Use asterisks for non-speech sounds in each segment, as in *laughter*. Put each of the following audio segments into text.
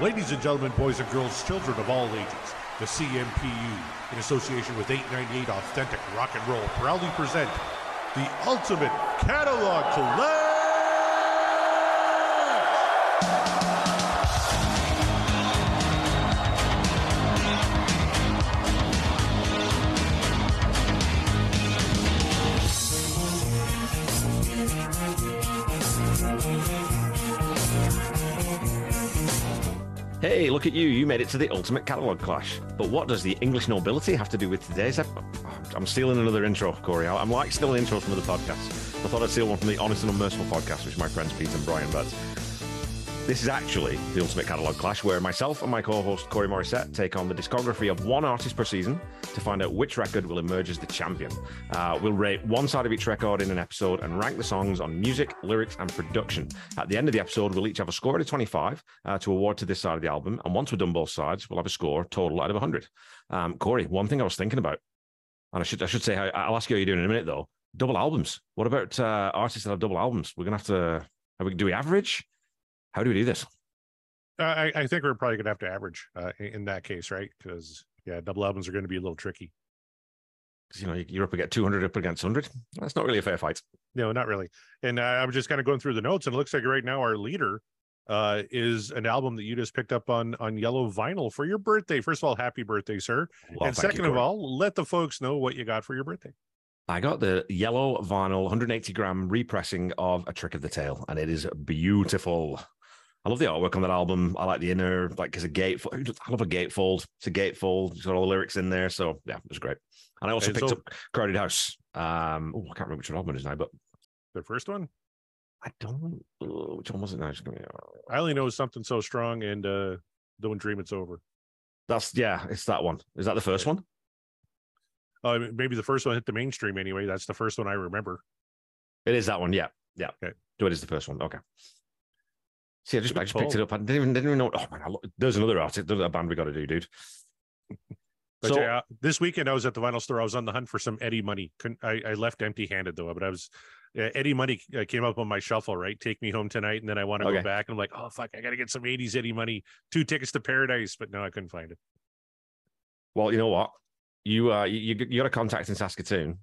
Ladies and gentlemen, boys and girls, children of all ages, the CMPU, in association with 898 Authentic Rock and Roll, proudly present the Ultimate Catalogue Clash! Hey, look at you. You made it to the ultimate catalogue clash. But what does the English nobility have to do with today's episode? I'm stealing another intro, Corey. I'm like stealing intros from other podcasts. I thought I'd steal one from the Honest and Unmerciful podcast, which my friends Pete and Brian but This is actually the Ultimate Catalogue Clash, where myself and my co host Corey Morissette take on the discography of one artist per season to find out which record will emerge as the champion. Uh, we'll rate one side of each record in an episode and rank the songs on music, lyrics, and production. At the end of the episode, we'll each have a score out of 25 uh, to award to this side of the album. And once we're done both sides, we'll have a score total out of 100. Um, Corey, one thing I was thinking about, and I should I should say I'll ask you how you're doing in a minute though. Double albums. What about uh, artists that have double albums? We're gonna have to. We, do we average? How do we do this? Uh, I, I, think we're probably gonna have to average uh, in that case, right? Because yeah, double albums are going to be a little tricky. Because you know, you're up against 200 up against 100. That's not really a fair fight. No, not really. And uh, I'm just kind of going through the notes, and it looks like right now our leader uh, is an album that you just picked up on on yellow vinyl for your birthday. First of all, happy birthday, sir! Well, and second you, of all, let the folks know what you got for your birthday. I got the yellow vinyl 180 gram repressing of A Trick of the Tail, and it is beautiful. I love the artwork on that album. I like the inner, like, it's a gatefold. I love a gatefold. It's a gatefold. It's got all the lyrics in there. So, yeah, it was great. And I also picked up Crowded House. Um, oh, I can't remember which one album it is now, but the first one? I don't. Uh, which one was it now? I only know something so strong and uh, Don't Dream It's Over. That's, yeah, it's that one. Is that the first one? Uh, maybe the first one hit the mainstream anyway. That's the first one I remember. It is that one. Yeah. Yeah. Okay. So it is the first one. Okay. See, I just, I just picked it up. I didn't even, didn't even know. Oh, man. there's another artist. There's a band we got to do, dude. But so, yeah, this weekend I was at the vinyl store. I was on the hunt for some Eddie Money. Couldn't, I, I left empty handed though, but I was uh, Eddie Money uh, came up on my shuffle. Right, take me home tonight, and then I want to okay. go back. And I'm like, oh fuck, I got to get some '80s Eddie Money. Two tickets to Paradise, but no, I couldn't find it. Well, you know what? you uh you you got a contact in Saskatoon.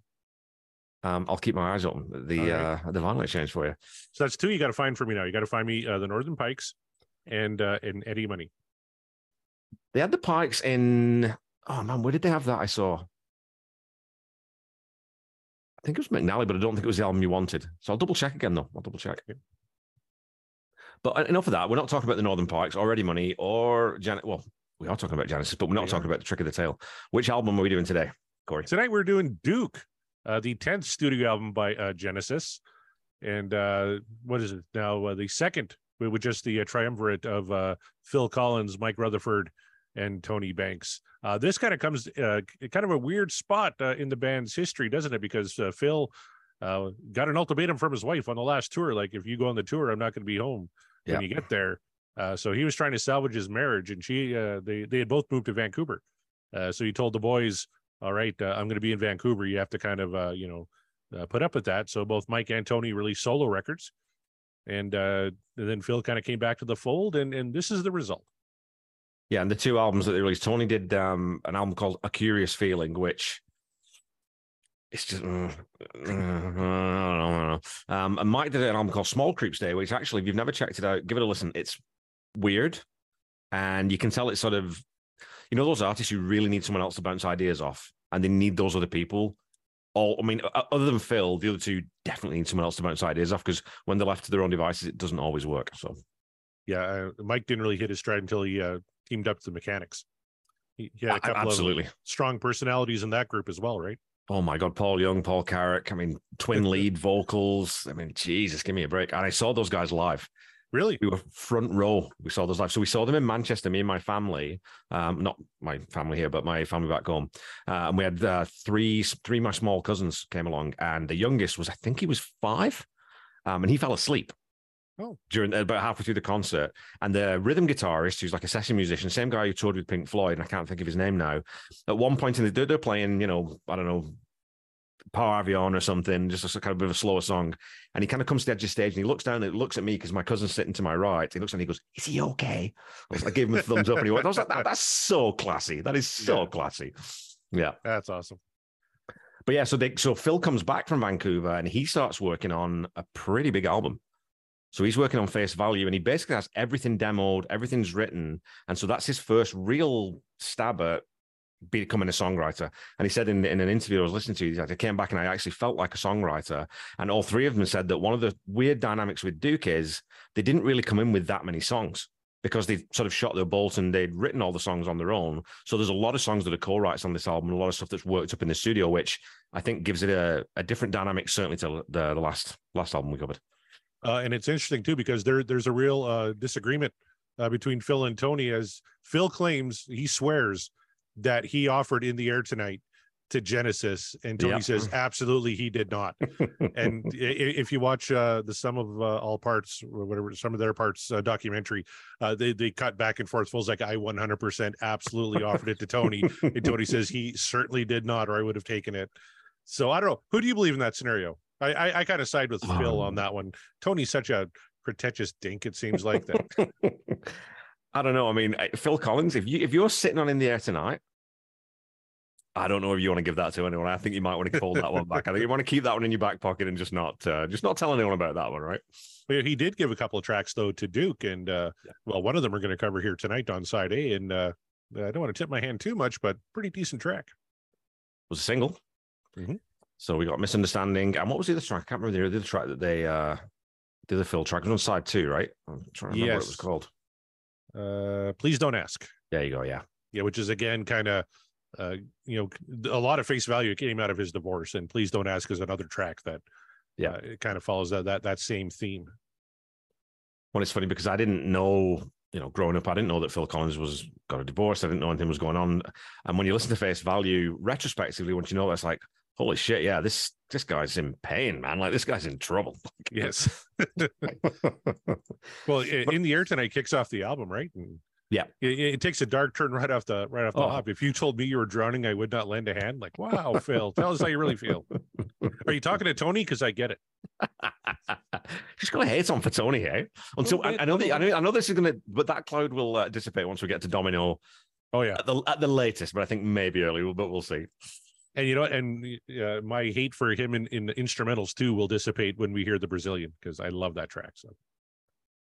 Um, I'll keep my eyes open the right. uh the vinyl exchange for you. So that's two you got to find for me now. You got to find me uh, the Northern Pikes and uh and Eddie Money. They had the Pikes in oh man, where did they have that? I saw. I think it was McNally, but I don't think it was the album you wanted. So I'll double check again though. I'll double check. But enough of that. We're not talking about the Northern Pikes or Eddie Money or Janet. Well, we are talking about Genesis, but we're not talking about the trick of the tail. Which album are we doing today, Corey? Tonight we're doing Duke, uh, the 10th studio album by uh, Genesis. And uh, what is it now? Uh, the second, with just the uh, triumvirate of uh, Phil Collins, Mike Rutherford, and Tony Banks. this kind of comes kind of a weird spot in the band's history, doesn't it? Because Phil got an ultimatum from his wife on the last tour. Like, if you go on the tour, I'm not going to be home when you get there. Uh, so he was trying to salvage his marriage, and she uh, they they had both moved to Vancouver. Uh, so he told the boys, "All right, uh, I'm going to be in Vancouver. You have to kind of uh, you know uh, put up with that." So both Mike and Tony released solo records, and, and then Phil kind of came back to the fold, and and this is the result. Yeah, and the two albums that they released, Tony did um, an album called A Curious Feeling, which it's just uh, uh, uh, um, and Mike did an album called Smallcreep's Day, which actually, if you've never checked it out, give it a listen. It's weird, and you can tell it's sort of, you know, those artists who really need someone else to bounce ideas off, and they need those other people. All, I mean, other than Phil, the other two definitely need someone else to bounce ideas off because when they're left to their own devices, it doesn't always work. So, yeah, uh, Mike didn't really hit his stride until he uh, teamed up with the Mechanics. He, he had a couple absolutely of strong personalities in that group as well, right? Oh my God, Paul Young, Paul Carrack. I mean, twin *laughs* lead vocals. I mean, Jesus, give me a break. And I saw those guys live. Really? We were front row. We saw those live. So we saw them in Manchester, me and my family, um, not my family here, but my family back home. Uh, and we had uh, three, three my small cousins came along. And the youngest was, I think he was five. Um, and he fell asleep. Oh. During about halfway through the concert, and the rhythm guitarist, who's like a session musician, same guy who toured with Pink Floyd, and I can't think of his name now. At one point in the they're playing, you know, I don't know, Power Avion or something, just a kind of bit of a slower song. And he kind of comes to the edge of stage and he looks down and looks at me because my cousin's sitting to my right. He looks and he goes, Is he okay? I gave him a thumbs up and he went, I was like, that, That's so classy. That is so yeah. classy. Yeah. That's awesome. But yeah, so they, so Phil comes back from Vancouver and he starts working on a pretty big album. So he's working on face value and he basically has everything demoed, everything's written. And so that's his first real stab at becoming a songwriter. And he said in, in an interview I was listening to, he's like, I came back and I actually felt like a songwriter. And all three of them said that one of the weird dynamics with Duke is they didn't really come in with that many songs because they sort of shot their bolt and they'd written all the songs on their own. So there's a lot of songs that are co-writes on this album, a lot of stuff that's worked up in the studio, which I think gives it a, a different dynamic, certainly to the, the last last album we covered. Uh, and it's interesting too because there there's a real uh, disagreement uh, between Phil and Tony, as Phil claims he swears that he offered in the air tonight to Genesis, and Tony says absolutely he did not. and *laughs* if you watch uh, the sum of uh, all parts or whatever, some of their parts uh, documentary, uh, they they cut back and forth. Feels like I 100% absolutely offered it to Tony, and Tony *laughs* says he certainly did not, or I would have taken it. So I don't know. Who do you believe in that scenario? I I, I kind of side with Phil on um. that one. Tony's such a pretentious dink. It seems like that. *laughs* I don't know. I mean, Phil Collins, if you if you're sitting on in the air tonight, I don't know if you want to give that to anyone. I think you might want to call that one back. I think you want to keep that one in your back pocket and just not uh, just not tell anyone about that one, right? Well, he did give a couple of tracks though to Duke, and uh, yeah. well, one of them we're going to cover here tonight on side A. And uh, I don't want to tip my hand too much, but pretty decent track. It was a single. Mm-hmm. So we got misunderstanding, and what was the other track? I can't remember the other track that they uh did the fill track. It was on side two, right? I'm trying to remember yes. what it was called. Uh, please don't ask. There you go. Yeah, yeah, which is again kind of uh, you know, a lot of face value came out of his divorce, and please don't ask is another track that, yeah, uh, it kind of follows that that that same theme. Well, it's funny because I didn't know, you know, growing up, I didn't know that Phil Collins was got a divorce. I didn't know anything was going on. And when you listen to Face Value retrospectively, once you know, it's like, holy shit, yeah, this this guy's in pain, man. Like this guy's in trouble. *laughs* yes. *laughs* well, in the air tonight kicks off the album, right? And yeah, it, it, takes a dark turn right off the right off the oh. hop. If you told me you were drowning, I would not lend a hand. Like, wow, Phil, tell us how you really feel. Are you talking to Tony? Because I get it. Just gonna hate on for Tony, hey? Until I, I, know that I know I know this is gonna, but that cloud will uh, dissipate once we get to Domino. Oh yeah, at the, at the latest, but I think maybe early, but we'll see. And you know, and uh, my hate for him in, in the instrumentals too will dissipate when we hear the Brazilian because I love that track. So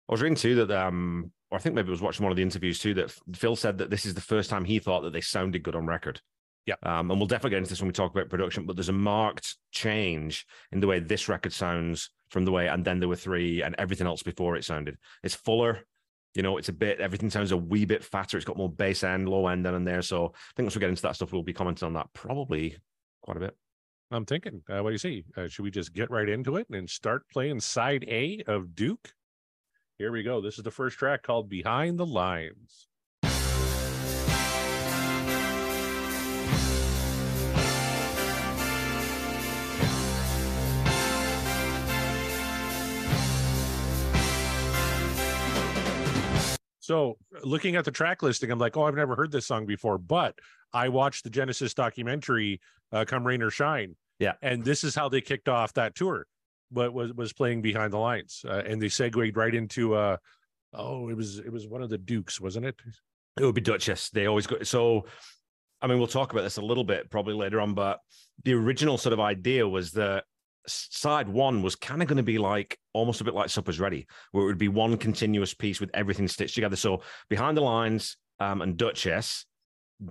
I was reading too that um or I think maybe I was watching one of the interviews too that Phil said that this is the first time he thought that they sounded good on record. Yeah. Um, and we'll definitely get into this when we talk about production, but there's a marked change in the way this record sounds from the way and then there were three and everything else before it sounded. It's fuller, you know, it's a bit everything sounds a wee bit fatter. It's got more bass end, low end down in there. So I think once we get into that stuff, we'll be commenting on that probably quite a bit. I'm thinking, uh, what do you see? Uh, should we just get right into it and start playing side A of Duke? Here we go. This is the first track called Behind the Lines. So, looking at the track listing, I'm like, oh, I've never heard this song before, but I watched the Genesis documentary, uh, Come Rain or Shine. Yeah. And this is how they kicked off that tour what was was playing behind the lines, uh, and they segued right into uh, oh, it was it was one of the Dukes, wasn't it? It would be Duchess. They always go so. I mean, we'll talk about this a little bit probably later on, but the original sort of idea was that side one was kind of going to be like almost a bit like Supper's Ready, where it would be one continuous piece with everything stitched together. So behind the lines um, and Duchess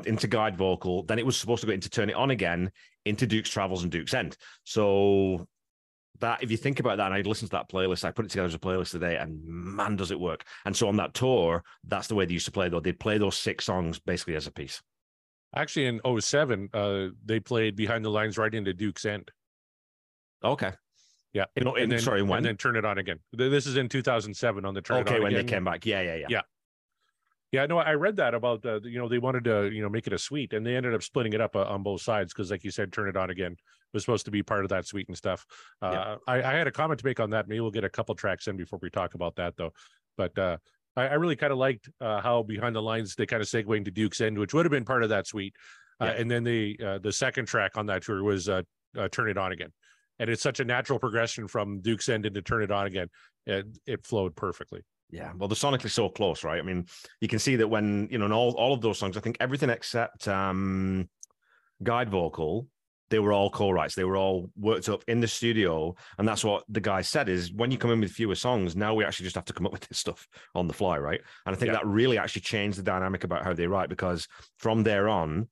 into guide vocal, then it was supposed to go into Turn It On again into Duke's Travels and Duke's End. So that if you think about that and I listened to that playlist, I put it together as a playlist today, and man, does it work. And so on that tour, that's the way they used to play though. They'd play those six songs basically as a piece. Actually, in 07, uh, they played behind the lines right into Duke's End. Okay. Yeah. In, in, and then, sorry, when? And then turn it on again. This is in 2007 on the turn Okay, when again. they came back. Yeah, yeah, yeah. Yeah. Yeah, no, I read that about uh, you know they wanted to you know make it a suite, and they ended up splitting it up uh, on both sides because, like you said, turn it on again was supposed to be part of that suite and stuff. Uh, yeah. I, I, had a comment to make on that. Maybe we'll get a couple tracks in before we talk about that, though. But uh, I, I, really kind of liked uh, how behind the lines they kind of segue into Duke's End, which would have been part of that suite. Uh, yeah. and then the uh, the second track on that tour was uh, "Turn It On Again," and it's such a natural progression from Duke's End into "Turn It On Again." It, it flowed perfectly. Yeah, well, they're sonically so close, right? I mean, you can see that when you know, in all all of those songs, I think everything except um, guide vocal, they were all co-writes. They were all worked up in the studio, and that's what the guy said: is when you come in with fewer songs, now we actually just have to come up with this stuff on the fly, right? And I think Yeah. that really actually changed the dynamic about how they write because from there on,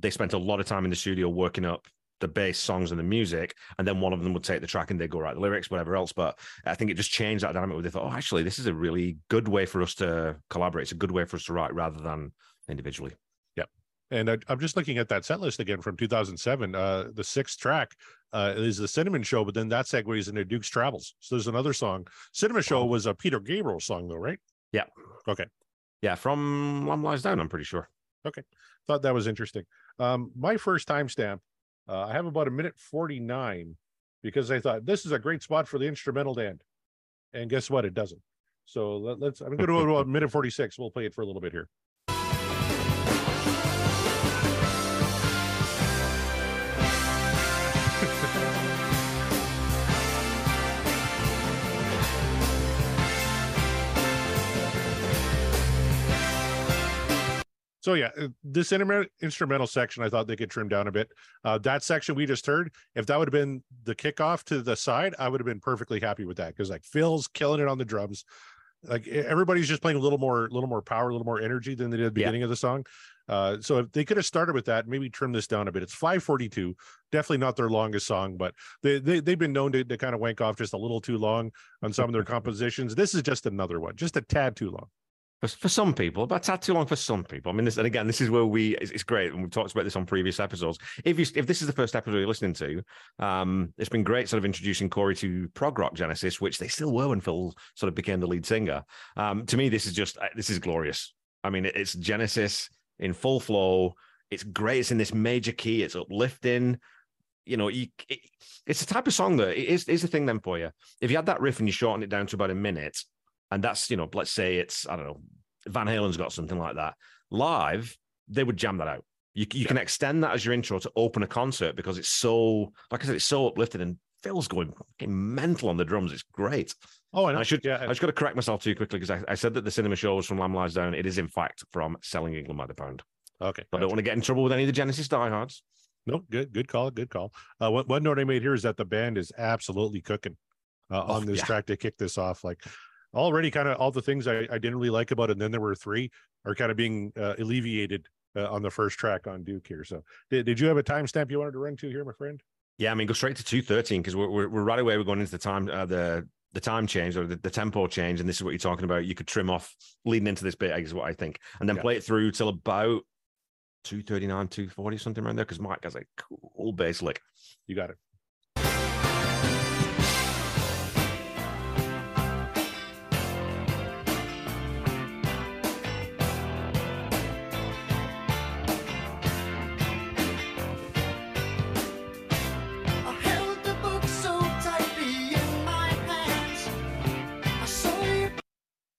they spent a lot of time in the studio working up the bass songs and the music, and then one of them would take the track and they'd go write the lyrics, whatever else. But I think it just changed that dynamic. Where they thought, oh, actually, this is a really good way for us to collaborate. It's a good way for us to write rather than individually. Yep. And I, I'm just looking at that set list again from 2007. Uh, the sixth track uh, is the Cinema Show, but then that segues into Duke's Travels. So there's another song. Cinema Show was a Peter Gabriel song, though, right? Yeah. Okay. Yeah, from Lamb Lies Down, I'm pretty sure. Okay. Thought that was interesting. Um, my first timestamp, uh, I have about a minute 49 because I thought this is a great spot for the instrumental to end. And guess what? It doesn't. So let, let's, I'm going to go to a minute 46. We'll play it for a little bit here. So yeah, uh, this instrumental instrumental section, I thought they could trim down a bit. Uh, that section we just heard, if that would have been the kickoff to the side, I would have been perfectly happy with that because like Phil's killing it on the drums. Like everybody's just playing a little more, little more power, a little more energy than they did at the Yeah. beginning of the song. Uh, so if they could have started with that, maybe trim this down a bit. It's 542, definitely not their longest song, but they, they they've been known to, to kind of wank off just a little too long on some of their *laughs* compositions. This is just another one, just a tad too long. For, for some people, but that's too long for some people. I mean, this, and again, this is where we, it's, it's great. And we've talked about this on previous episodes. If you, if this is the first episode you're listening to, um, it's been great sort of introducing Corey to prog rock Genesis, which they still were when Phil sort of became the lead singer. Um, to me, this is just, uh, this is glorious. I mean, it- it's Genesis in full flow. It's great. It's in this major key. It's uplifting. You know, you, it, it's the type of song that is, is the thing then for you. If you had that riff and you shorten it down to about a minute, and that's you know let's say it's i don't know van halen's got something like that live they would jam that out you, you can extend that as your intro to open a concert because it's so like i said it's so uplifted and phil's going mental on the drums it's great Oh, I i should yeah. i just got to correct myself too quickly because I, I said that the cinema show was from lamb lies down it is in fact from selling england by the pound Okay. but i don't want to get in trouble with any of the genesis diehards No, good, good call, good call. Uh, one, one note I made here is that the band is absolutely cooking uh, Oh, on this yeah. track to kick this off. Like already, kind of all the things I, I didn't really like about it, and then there were three are kind of being uh, alleviated uh, on the first track on Duke here. So, did, did you have a timestamp you wanted to run to here, my friend? Yeah, I mean, go straight to two thirteen because we're, we're we're right away. We're going into the time uh, the the time change or the, the tempo change, and this is what you're talking about. You could trim off leading into this bit, is what I think, and then Yeah. play it through till about two thirty nine, two forty, something around there. Because Mike has a cool bass lick. You got it.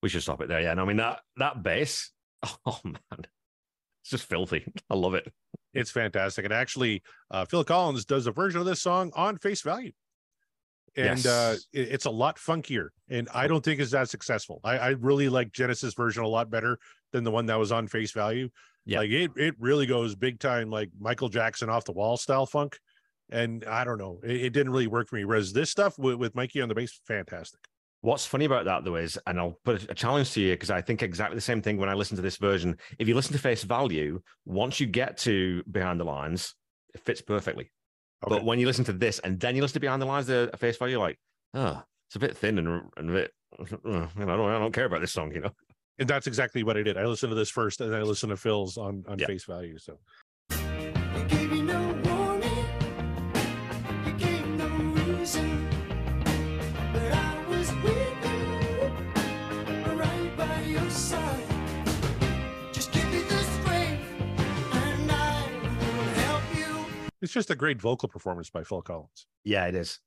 We should stop it there. Yeah, and I mean that that bass. *laughs* Oh man, it's just filthy. I love it. It's fantastic. And actually, uh, Phil Collins does a version of this song on Face Value. And uh, it- it's a lot funkier, and I don't think it's that successful. I, I really like Genesis version a lot better than the one that was on Face Value. Yeah. Like it, it really goes big time, like Michael Jackson off the wall style funk. And I don't know, it, it didn't really work for me. Whereas this stuff with, with Mikey on the bass, fantastic. What's funny about that though is, and I'll put a challenge to you because I think exactly the same thing when I listen to this version. If you listen to face value, once you get to behind the lines, it fits perfectly. Okay. But when you listen to this and then you listen to behind the lines, the face value, you're like, oh, it's a bit thin and, and a bit, *laughs* you know, I don't, I don't care about this song, you know. and that's exactly what I did. I listened to this first, and then I listened to Phil's on on Yeah. Face Value. So it's just a great vocal performance by Phil Collins. Yeah, it is.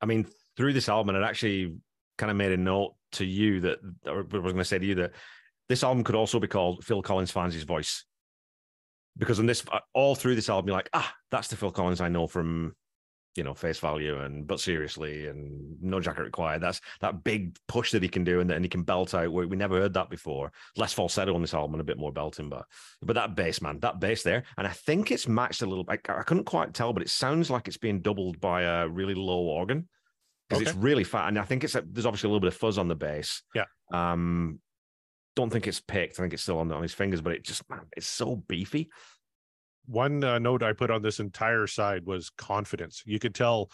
I mean, through this album, it actually kind of made a note to you that, I was going to say to you that this album could also be called Phil Collins finds his voice. Because on this, all through this album, you're like, ah, that's the Phil Collins I know from you know, face value and but seriously and no jacket required. That's that big push that he can do and then he can belt out. We, we never heard that before. Less falsetto on this album and a bit more belting, but but that bass, man, that bass there, and I think it's matched a little. I, I couldn't quite tell, but it sounds like it's being doubled by a really low organ because it's really fat, and I think it's a, there's obviously a little bit of fuzz on the bass. Yeah. Um, don't think it's picked. I think it's still on on his fingers, but it just man, it's so beefy. One uh, note I put on this entire side was confidence. You could tell,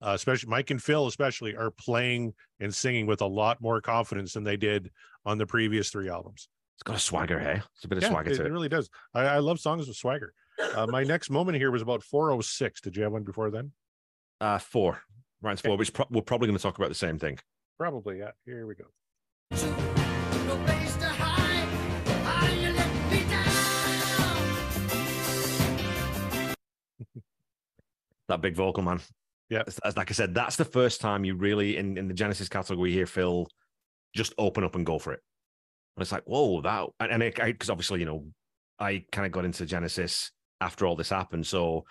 uh, especially Mike and Phil, especially, are playing and singing with a lot more confidence than they did on the previous three albums. It's got a swagger, hey? It's a bit of Yeah, swagger it, to it it. really does. I, I love songs with swagger. Uh, my *laughs* next moment here was about 406. Did you have one before then? Uh, four. Ryan's four, which pro- we're probably going to talk about the same thing. Probably. Yeah. Here we go. That big vocal, man. Yeah. As, as- like I said, that's the first time you really, in, in the Genesis catalog, we hear Phil just open up and go for it. And it's like, whoa, that. And, because obviously, you know, I kind of got into Genesis after all this happened. So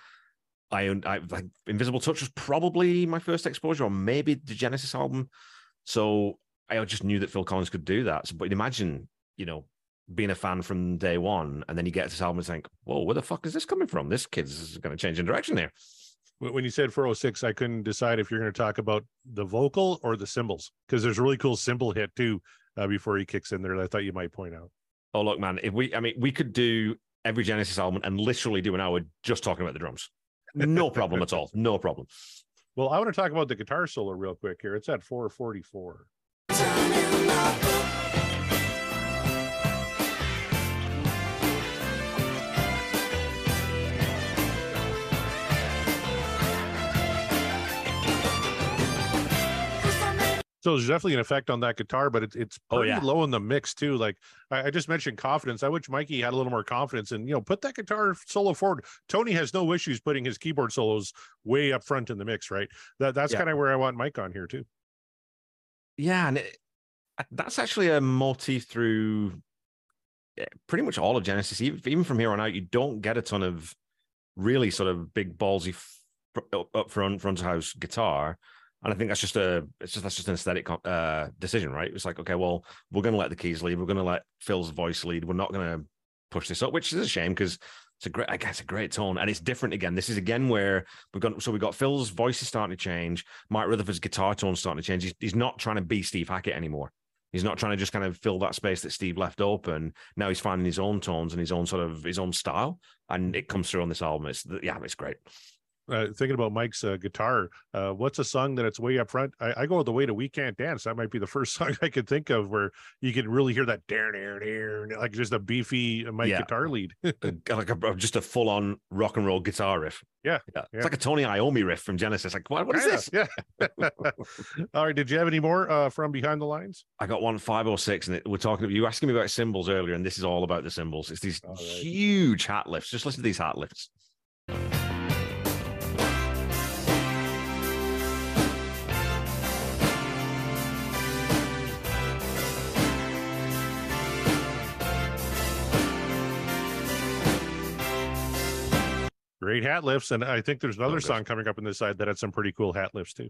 I, I like Invisible Touch was probably my first exposure, or maybe the Genesis album. So I just knew that Phil Collins could do that. So, but imagine, you know, being a fan from day one, and then you get to this album and think, whoa, where the fuck is this coming from? This kid's going to change in direction here. When when you said 406, I couldn't decide if you're going to talk about the vocal or the cymbals because there's a really cool cymbal hit too uh, before he kicks in there that I thought you might point out. Oh, look, man, if we, I mean, we could do every Genesis album and literally do an hour just talking about the drums. No *laughs* problem at all. No problem. Well, I want to talk about the guitar solo real quick here. It's at 444. So there's definitely an effect on that guitar, but it's it's Oh, pretty yeah. low in the mix too. Like I, I just mentioned confidence. I wish Mikey had a little more confidence and you know put that guitar solo forward. Tony has no issues putting his keyboard solos way up front in the mix, right? That that's Yeah. kind of where I want Mike on here too. Yeah, and it, that's actually a motif through eh, pretty much all of Genesis. Even, from here on out, you don't get a ton of really sort of big ballsy up front front of house guitar. And I think that's just a it's just that's just an aesthetic uh, decision, right? It's like, okay, well, we're going to let the keys lead. We're going to let Phil's voice lead. We're not going to push this up, which is a shame because it's a great, I guess, a great tone, and it's different again. This is again where we've got so we've got Phil's voice is starting to change. Mike Rutherford's guitar tone starting to change. He's, he's not trying to be Steve Hackett anymore. He's not trying to just kind of fill that space that Steve left open. Now he's finding his own tones and his own sort of his own style, and it comes through on this album. It's yeah, it's great. Uh, thinking about Mike's uh, guitar, uh, what's a song that it's way up front? I, I go the way to "We Can't Dance." That might be the *laughs* first song I could think of where you can really hear that dare dare, like just a beefy uh, Mike Yeah. guitar lead. *laughs* Like a, just a full on rock and roll guitar riff. Yeah, yeah. yeah. It's like a Tony Iommi riff from Genesis. Like what, what is this? Yeah. *laughs* All right. Did you have any more uh, from behind the lines? I got one five or six, and it, we're talking. You asking me about symbols earlier, and this is all about the symbols. It's these right. huge hat lifts. Just listen to these hat lifts. Great hat lifts, and I think there's another song coming up on this side that had some pretty cool hat lifts too.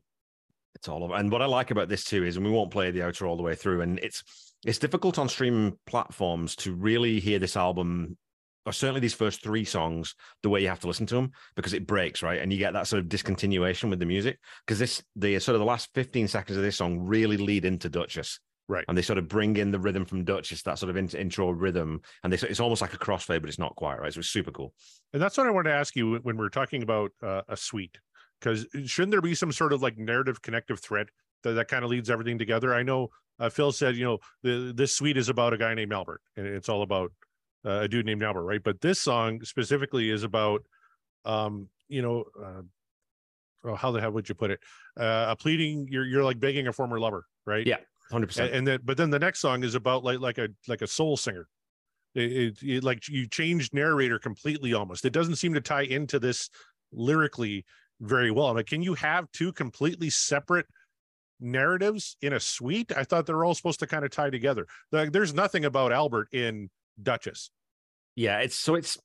It's all over. And what I like about this too is, and we won't play the outro all the way through, and it's it's difficult on streaming platforms to really hear this album, or certainly these first three songs, the way you have to listen to them because it breaks, right? And you get that sort of discontinuation with the music because this the sort of the last 15 seconds of this song really lead into Duchess. Right. And they sort of bring in the rhythm from Duchess, that sort of in- intro rhythm, and they, it's almost like a crossfade, but it's not quite right. So it's super cool. And that's what I wanted to ask you when we're talking about uh, a suite, because shouldn't there be some sort of like narrative connective thread that, that kind of leads everything together? I know uh, Phil said, you know, the, this suite is about a guy named Albert, and it's all about uh, a dude named Albert, right? But this song specifically is about, um, you know, uh, oh, how the hell would you put it? Uh, a pleading, you're you're like begging a former lover, right? Yeah. 100%. and, and then but then the next song is about like like a like a soul singer. It, it, it- like you changed narrator completely almost. It doesn't seem to tie into this lyrically very well. I'm like can you have two completely separate narratives in a suite? I thought they're all supposed to kind of tie together. Like there's nothing about albert in duchess. Yeah, it's so it's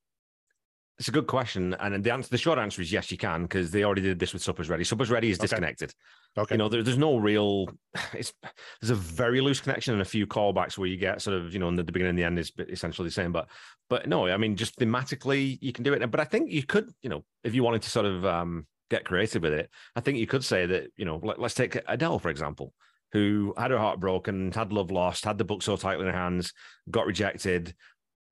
It's a good question, and the answer, the short answer is yes, you can because they already did this with Supper's Ready. Supper's Ready is Okay. disconnected. Okay. You know, there, there's no real. It's there's a very loose connection and a few callbacks where you get sort of you know in the, the beginning and the end is essentially the same. But but no, I mean just thematically you can do it. But I think you could you know if you wanted to sort of um, get creative with it, I think you could say that you know let, let's take Adele for example, who had her heart broken, had love lost, had the book so tightly in her hands, got rejected.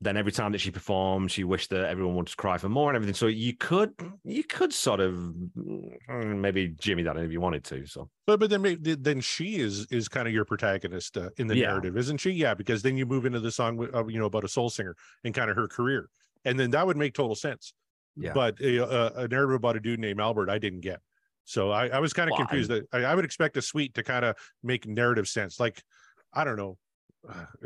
Then every time that she performed, she wished that everyone would cry for more and everything. So you could, you could sort of mm, maybe Jimmy that if you wanted to. So But but then then she is is kind of your protagonist uh, in the Yeah. narrative, isn't she? Yeah, because then you move into the song uh, you know about a soul singer and kind of her career, and then that would make total sense. Yeah. But a, a, a narrative about a dude named Albert, I didn't get. So I, I was kind of Well, confused. That I, I would expect a suite to kind of make narrative sense. Like I don't know.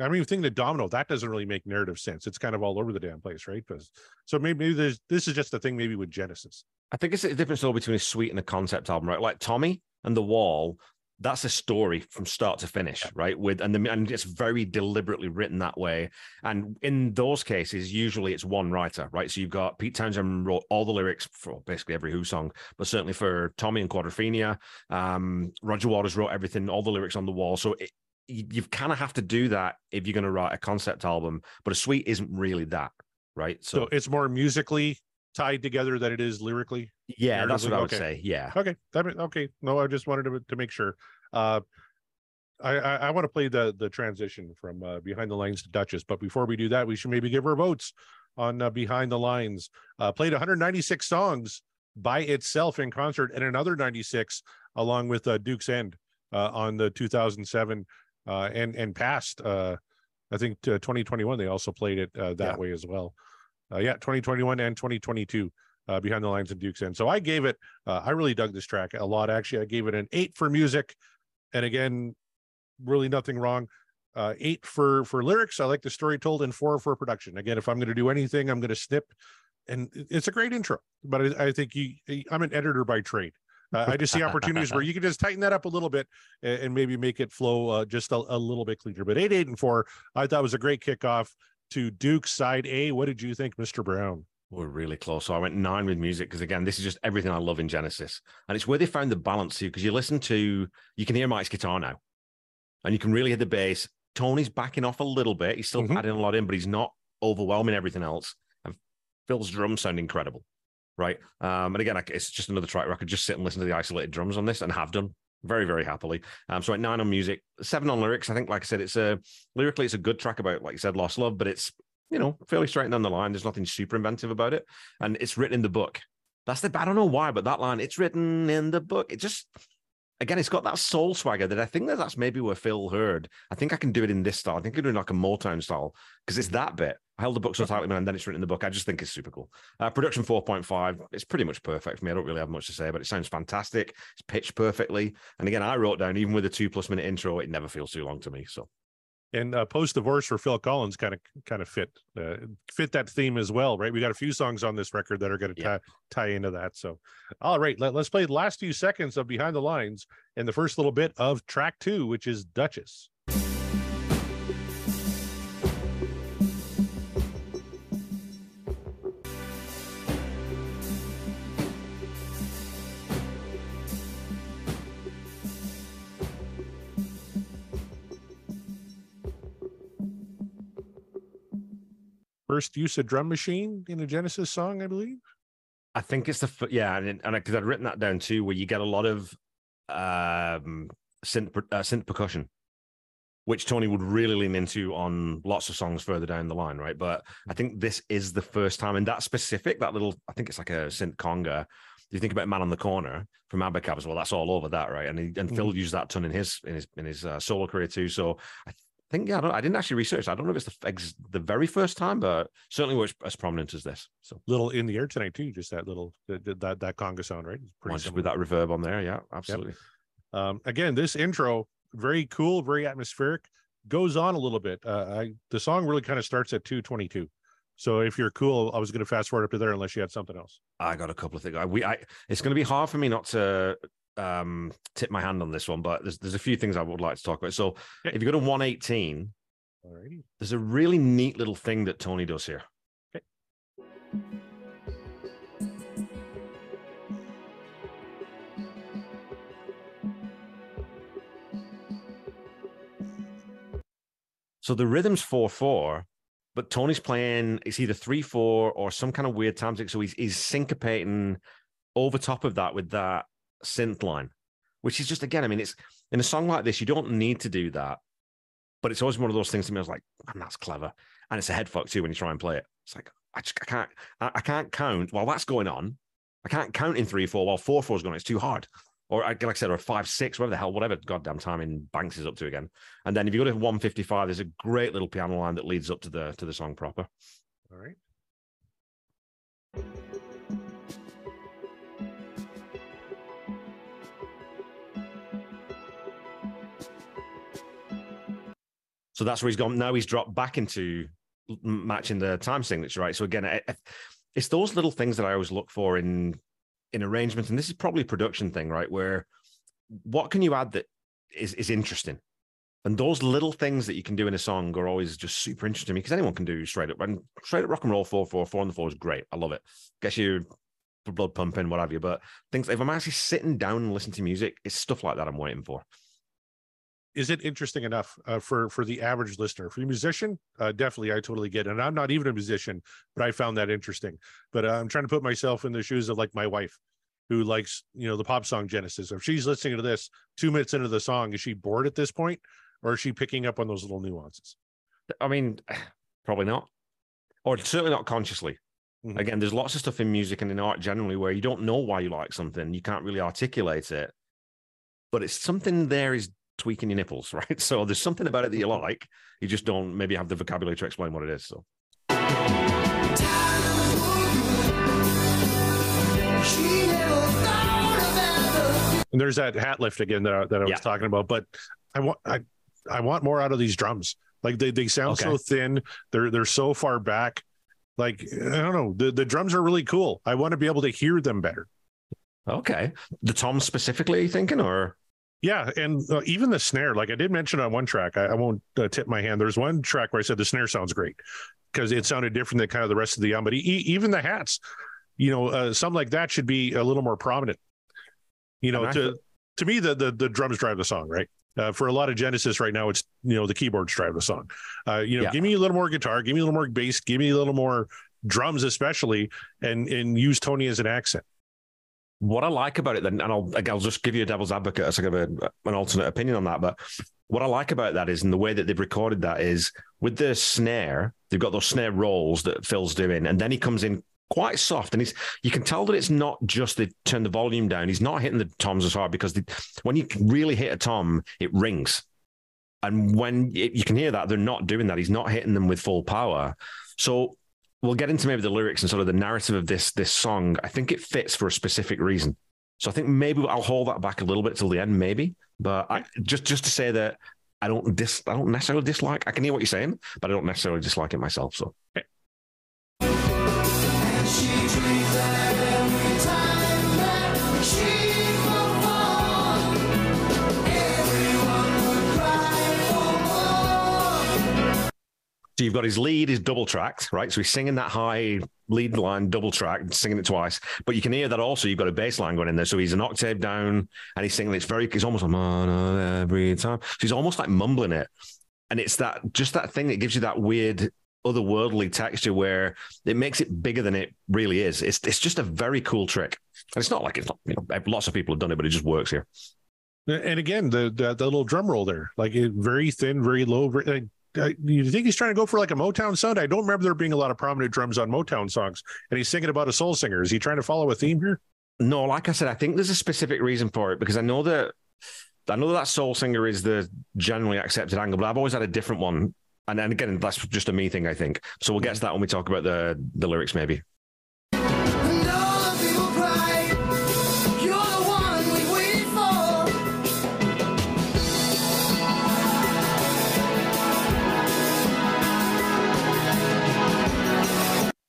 I mean, think the domino that doesn't really make narrative sense. It's kind of all over the damn place, right? 'Cause- so maybe, maybe there's this is just a thing maybe with Genesis. I think it's a difference though between a suite and a concept album, right? Like Tommy and The Wall, that's a story from start to finish, right? With and the and it's very deliberately written that way. And in those cases, usually it's one writer, right? So you've got Pete Townshend wrote all the lyrics for basically every Who song, but certainly for Tommy and Quadrophenia, um, Roger Waters wrote everything, all the lyrics on the wall. So it, you, you kind of have to do that if you're going to write a concept album. But a suite isn't really that, right? So, it's more musically tied together than it is lyrically. yeah, that's what I would Okay. say. Yeah. Okay, that okay. No, I just wanted to to make sure. Uh, I I, I want to play the the transition from uh, behind the lines to Duchess, but before we do that, we should maybe give our votes on uh, behind the lines. Uh, played 196 songs by itself in concert, and another 96 along with uh, Duke's End uh, on the 2007 uh, and and past. Uh, I think uh, 2021 they also played it uh, that Yeah. way as well. Uh, yeah, 2021 and 2022 uh, behind the lines of Duke's End. So I gave it. Uh, I really dug this track a lot. Actually, I gave it an eight for music, and again, really nothing wrong. Uh, eight for for lyrics. I like the story told, and four for production. Again, if I'm going to do anything, I'm going to snip, and it's a great intro. But I, I think you, I'm an editor by trade. Uh, I just see opportunities where *laughs* you can just tighten that up a little bit and, and maybe make it flow uh, just a, a little bit cleaner. But eight, eight, and four, I thought was a great kickoff to Duke's side A. What did you think, Mr. Brown? We're really close. So I went nine with music because again, this is just everything I love in Genesis, and it's where they found the balance too. Because you listen to, you can hear Mike's guitar now, and you can really hear the bass. Tony's backing off a little bit. He's still Mhm. adding a lot in, but he's not overwhelming everything else. And Phil's drums sound incredible, right? Um, and again, I, it's just another track where I could just sit and listen to the isolated drums on this, and have done very, very happily. Um, so at nine on music, seven on lyrics. I think, like I said, it's a lyrically, it's a good track about, like you said, lost love, but it's you know fairly straight down the line. There's nothing super inventive about it, and it's written in the book. That's the I don't know why, but that line, it's written in the book. It just again, it's got that soul swagger that I think that that's maybe where Phil heard. I think I can do it in this style. I think I can do it like a Motown style because it's that bit. I held the book so tightly, man, and then it's written in the book. I just think it's super cool. Uh, production 4.5. It's pretty much perfect for me. I don't really have much to say, but it sounds fantastic. It's pitched perfectly. And again, I wrote down, even with a two plus minute intro, it never feels too long to me. So and uh, post divorce for Phil Collins kind of kind of fit uh, fit that theme as well, right? We got a few songs on this record that are going to Yeah. tie tie into that. So, all right, let, let's play the last few seconds of Behind the Lines and the first little bit of track two, which is Duchess. First use of drum machine in a Genesis song, I believe. I think it's the yeah, and and because I'd written that down too, where you get a lot of um synth uh, synth percussion, which Tony would really lean into on lots of songs further down the line, right? But I think this is the first time, and that specific, that little, I think it's like a synth conga. You think about "Man on the Corner" from Abacab as well. That's all over that, right? And he, and Phil used that ton in his in his in his uh, solo career too. So I think yeah, I, don't, I didn't actually research. I don't know if it's the ex, the very first time, but certainly was as prominent as this. So Little in the air tonight too. Just that little that that, that conga sound, right? It's with that reverb on there, yeah, absolutely. um, again this intro very cool very atmospheric goes on a little bit uh, i the song really kind of starts at 222 so if you're cool i was going to fast forward up to there unless you had something else I got a couple of things. I, we, I, it's going to be hard for me not to um, tip my hand on this one, but there's there's a few things I would like to talk about. So okay. if you go to 118, Alrighty. there's a really neat little thing that Tony does here. Okay. So the rhythm's 4 4, but Tony's playing, it's either 3 4 or some kind of weird time. So he's, he's syncopating over top of that with that synth line, which is just again, I mean, it's in a song like this, you don't need to do that, but it's always one of those things to me. I was like, man, that's clever, and it's a head fuck too when you try and play it. It's like I just I can't I, I can't count while that's going on. I can't count in three four while four four is going. on. It's too hard. Or like I said, or five six, whatever the hell, whatever goddamn timing Banks is up to again. And then if you go to one fifty five, there's a great little piano line that leads up to the to the song proper. All right. So that's where he's gone. Now he's dropped back into matching the time signature, right? So again, it's those little things that I always look for in in arrangements, and this is probably a production thing, right? Where what can you add that is is interesting? And those little things that you can do in a song are always just super interesting to me because anyone can do straight up and straight up rock and roll four four four on the floor is great. I love it. Gets you blood pumping, what have you. But things if I'm actually sitting down and listening to music, it's stuff like that I'm waiting for. Is it interesting enough uh, for for the average listener? For a musician, uh, definitely, I totally get it. And I'm not even a musician, but I found that interesting. But uh, I'm trying to put myself in the shoes of like my wife, who likes you know the pop song Genesis. If she's listening to this two minutes into the song, is she bored at this point, or is she picking up on those little nuances? I mean, *sighs* probably not, or certainly not consciously. Mhm. Again, there's lots of stuff in music and in art generally where you don't know why you like something, you can't really articulate it, but it's something there is tweaking your nipples, *laughs* right? So there's something about it that you like, you just don't maybe have the vocabulary to explain what it is. So She never thought of ever And there's that hat lift again that I, that I was Yeah. talking about. But I want I I want more out of these drums. Like they, they sound so thin. They're they're so far back. Like I don't know. The the drums are really cool. I want to be able to hear them better. okay, the tom specifically, are you thinking, or Yeah, and uh, even the snare. Like I did mention on one track, I, I won't uh, tip my hand. There's one track where I said the snare sounds great because it sounded different than kind of the rest of the album. But e- even the hats, you know, uh, something like that should be a little more prominent. You know, And to to me, the the the drums drive the song, right? Uh, for a lot of Genesis right now, it's you know the keyboards drive the song. Uh, you know, Yeah. give me a little more guitar, give me a little more bass, give me a little more drums, especially, and and use Tony as an accent. What I like about it, then, and I'll I'll just give you a devil's advocate as like a, an alternate opinion on that. But what I like about that is, in the way that they've recorded that is with the snare, they've got those snare rolls that Phil's doing, and then he comes in quite soft, and he's you can tell that it's not just they turn the volume down. He's not hitting the toms as hard because when you really hit a tom, it rings. And when it, you can hear that, they're not doing that. He's not hitting them with full power. So we'll get into maybe the lyrics and sort of the narrative of this this song. I think it fits for a specific reason. So I think maybe I'll hold that back a little bit till the end, maybe. But I, just just to say that I don't dis I don't necessarily dislike. I can hear what you're saying, but I don't necessarily dislike it myself. So So you've got his lead is double tracked, right? So he's singing that high lead line double tracked, singing it twice. But you can hear that also. You've got a bass line going in there. So he's an octave down and he's singing. It's very, it's almost like "Man every time. So he's almost like mumbling it. And it's that just that thing that gives you that weird otherworldly texture where it makes it bigger than it really is. It's it's just a very cool trick. And it's not like it's not, you know, lots of people have done it, but it just works here. And again, the the, the little drum roll there, like it, very thin, very low. Very, like, uh, you think he's trying to go for like a Motown sound? I don't remember there being a lot of prominent drums on Motown songs. And he's singing about a soul singer. Is he trying to follow a theme here? No, like I said, I think there's a specific reason for it because I know that I know that soul singer is the generally accepted angle, but I've always had a different one. And then again, that's just a me thing, I think. So we'll get to that when we talk about the the lyrics, maybe.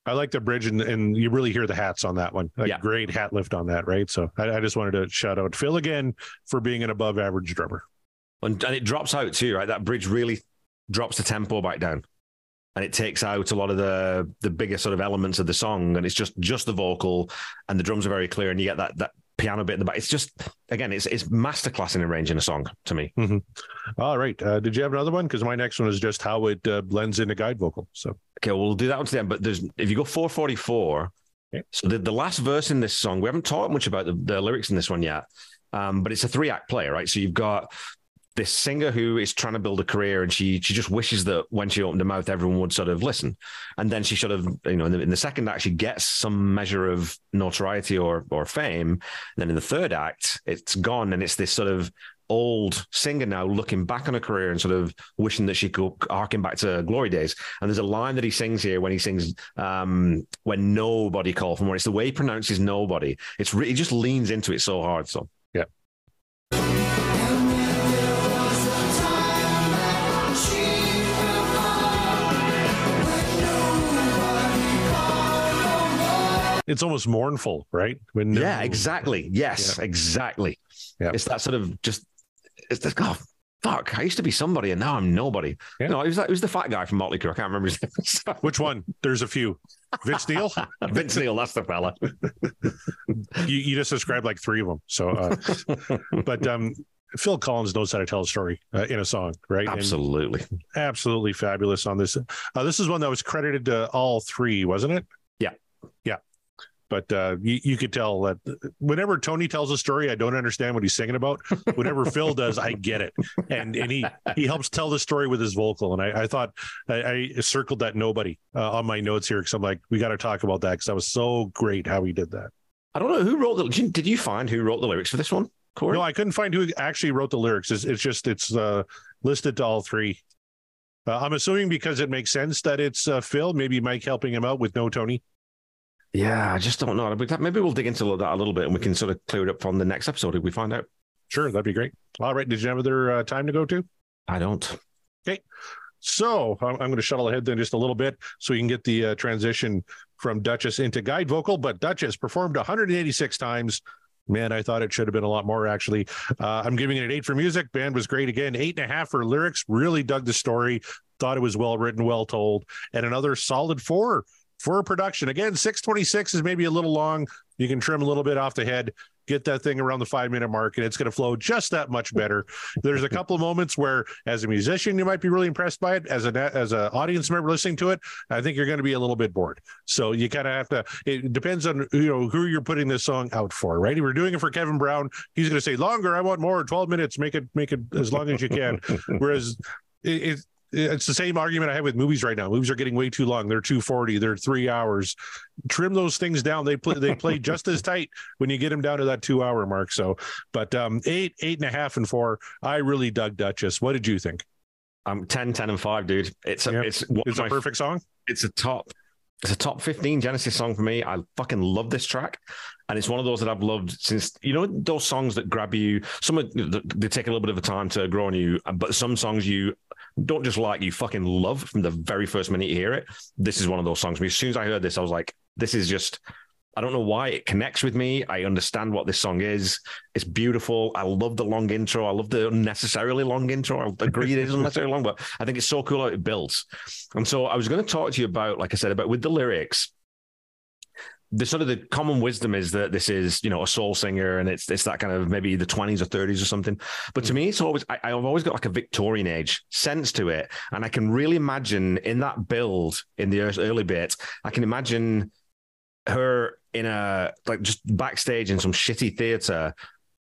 I like the bridge, and, and you really hear the hats on that one. Like Yeah. great hat lift on that, right? So I, I just wanted to shout out Phil again for being an above average drummer. And, and it drops out too, right? That bridge really drops the tempo back down. And it takes out a lot of the the bigger sort of elements of the song. And it's just just the vocal and the drums are very clear. And you get that that piano bit in the back. It's just again, it's it's masterclass in arranging a song to me. All right. Uh, did you have another one? Because my next one is just how it uh, blends into guide vocal. So Okay, we'll do that one to the end. But there's if you go 444, Okay. so the, the last verse in this song, we haven't talked much about the, the lyrics in this one yet. Um, but it's a three act play, right? So you've got this singer who is trying to build a career and she she just wishes that when she opened her mouth everyone would sort of listen. And then she sort of you know in the, in the second act she gets some measure of notoriety or or fame. And then in the third act it's gone and it's this sort of old singer now looking back on her career and sort of wishing that she could harken back to glory days. And there's a line that he sings here when he sings um when nobody called for more. It's the way he pronounces nobody. It's re- he just leans into it so hard so it's almost mournful, right? When Yeah, exactly. Yes, exactly. Yeah. It's that sort of just it's like, oh fuck, I used to be somebody and now I'm nobody. Yeah. No, it was that it was the fat guy from Motley Crue. I can't remember his name. *laughs* Which one? There's a few. Vince Neil. *laughs* Vince Neil, that's the fella. you, you just described like three of them. So, uh, *laughs* but um, Phil Collins knows how to tell a story uh, in a song, right? And Absolutely. absolutely fabulous on this. Uh, this is one that was credited to all three, wasn't it? But uh, you, you could tell that whenever Tony tells a story, I don't understand what he's singing about. Whenever Phil *laughs* does, I get it, and and he he helps tell the story with his vocal. And I, I thought I, I circled that nobody uh, on my notes here because I'm like, we got to talk about that because that was so great how he did that. I don't know who wrote the did you- did you find who wrote the lyrics for this one, Corey? No, I couldn't find who actually wrote the lyrics. It's, it's just it's uh, listed to all three. Uh, I'm assuming because it makes sense that it's uh, Phil, maybe Mike helping him out with no Tony. Yeah, I just don't know. Maybe we'll dig into that a little bit and we can sort of clear it up from the next episode if we find out. Sure, that'd be great. All right, did you have other uh, time to go to? I don't. Okay. So I'm, going to shuttle ahead then just a little bit so we can get the uh, transition from Duchess into guide vocal. But Duchess performed 186 times. Man, I thought it should have been a lot more actually. Uh, I'm giving it an eight for music. Band was great again. Eight and a half for lyrics. Really dug the story. Thought it was well written, well told, and another solid four for production. Again, 626 is maybe a little long. You can trim a little bit off the head, get that thing around the five minute mark, and it's going to flow just that much better. There's a couple of moments where, as a musician, you might be really impressed by it. As an as an audience member listening to it, I think you're going to be a little bit bored. So you kind of have to. It depends on you know who you're putting this song out for, right? If we're doing it for Kevin Brown, he's going to say longer. I want more. 12 minutes. Make it make it as long as you can. *laughs* Whereas it, it it's the same argument I have with movies right now. Movies are getting way too long. They're 240, they're three hours. Trim those things down. They play they play just as tight when you get them down to that two hour mark. So but um eight, eight and a half, and four. I really dug Duchess. What did you think? I'm 10, 10, and 5, dude. It's a, Yeah. it's It's a my perfect song. it's a top it's a top 15 genesis song for me i fucking love this track and it's one of those that i've loved since you know those songs that grab you some of they take a little bit of a time to grow on you but some songs you don't just like you fucking love from the very first minute you hear it this is one of those songs as soon as i heard this i was like this is just I don't know why it connects with me. I understand what this song is. It's beautiful. I love the long intro. I love the unnecessarily long intro. I agree it is unnecessarily long, but I think it's so cool how it builds. And so I was going to talk to you about, like I said, about with the lyrics. The sort of the common wisdom is that this is, you know, a soul singer and it's it's that kind of maybe the 20s or 30s or something. But to mm. me, it's always I, I've always got like a Victorian age sense to it. And I can really imagine in that build in the early bit, I can imagine her in a like just backstage in some shitty theater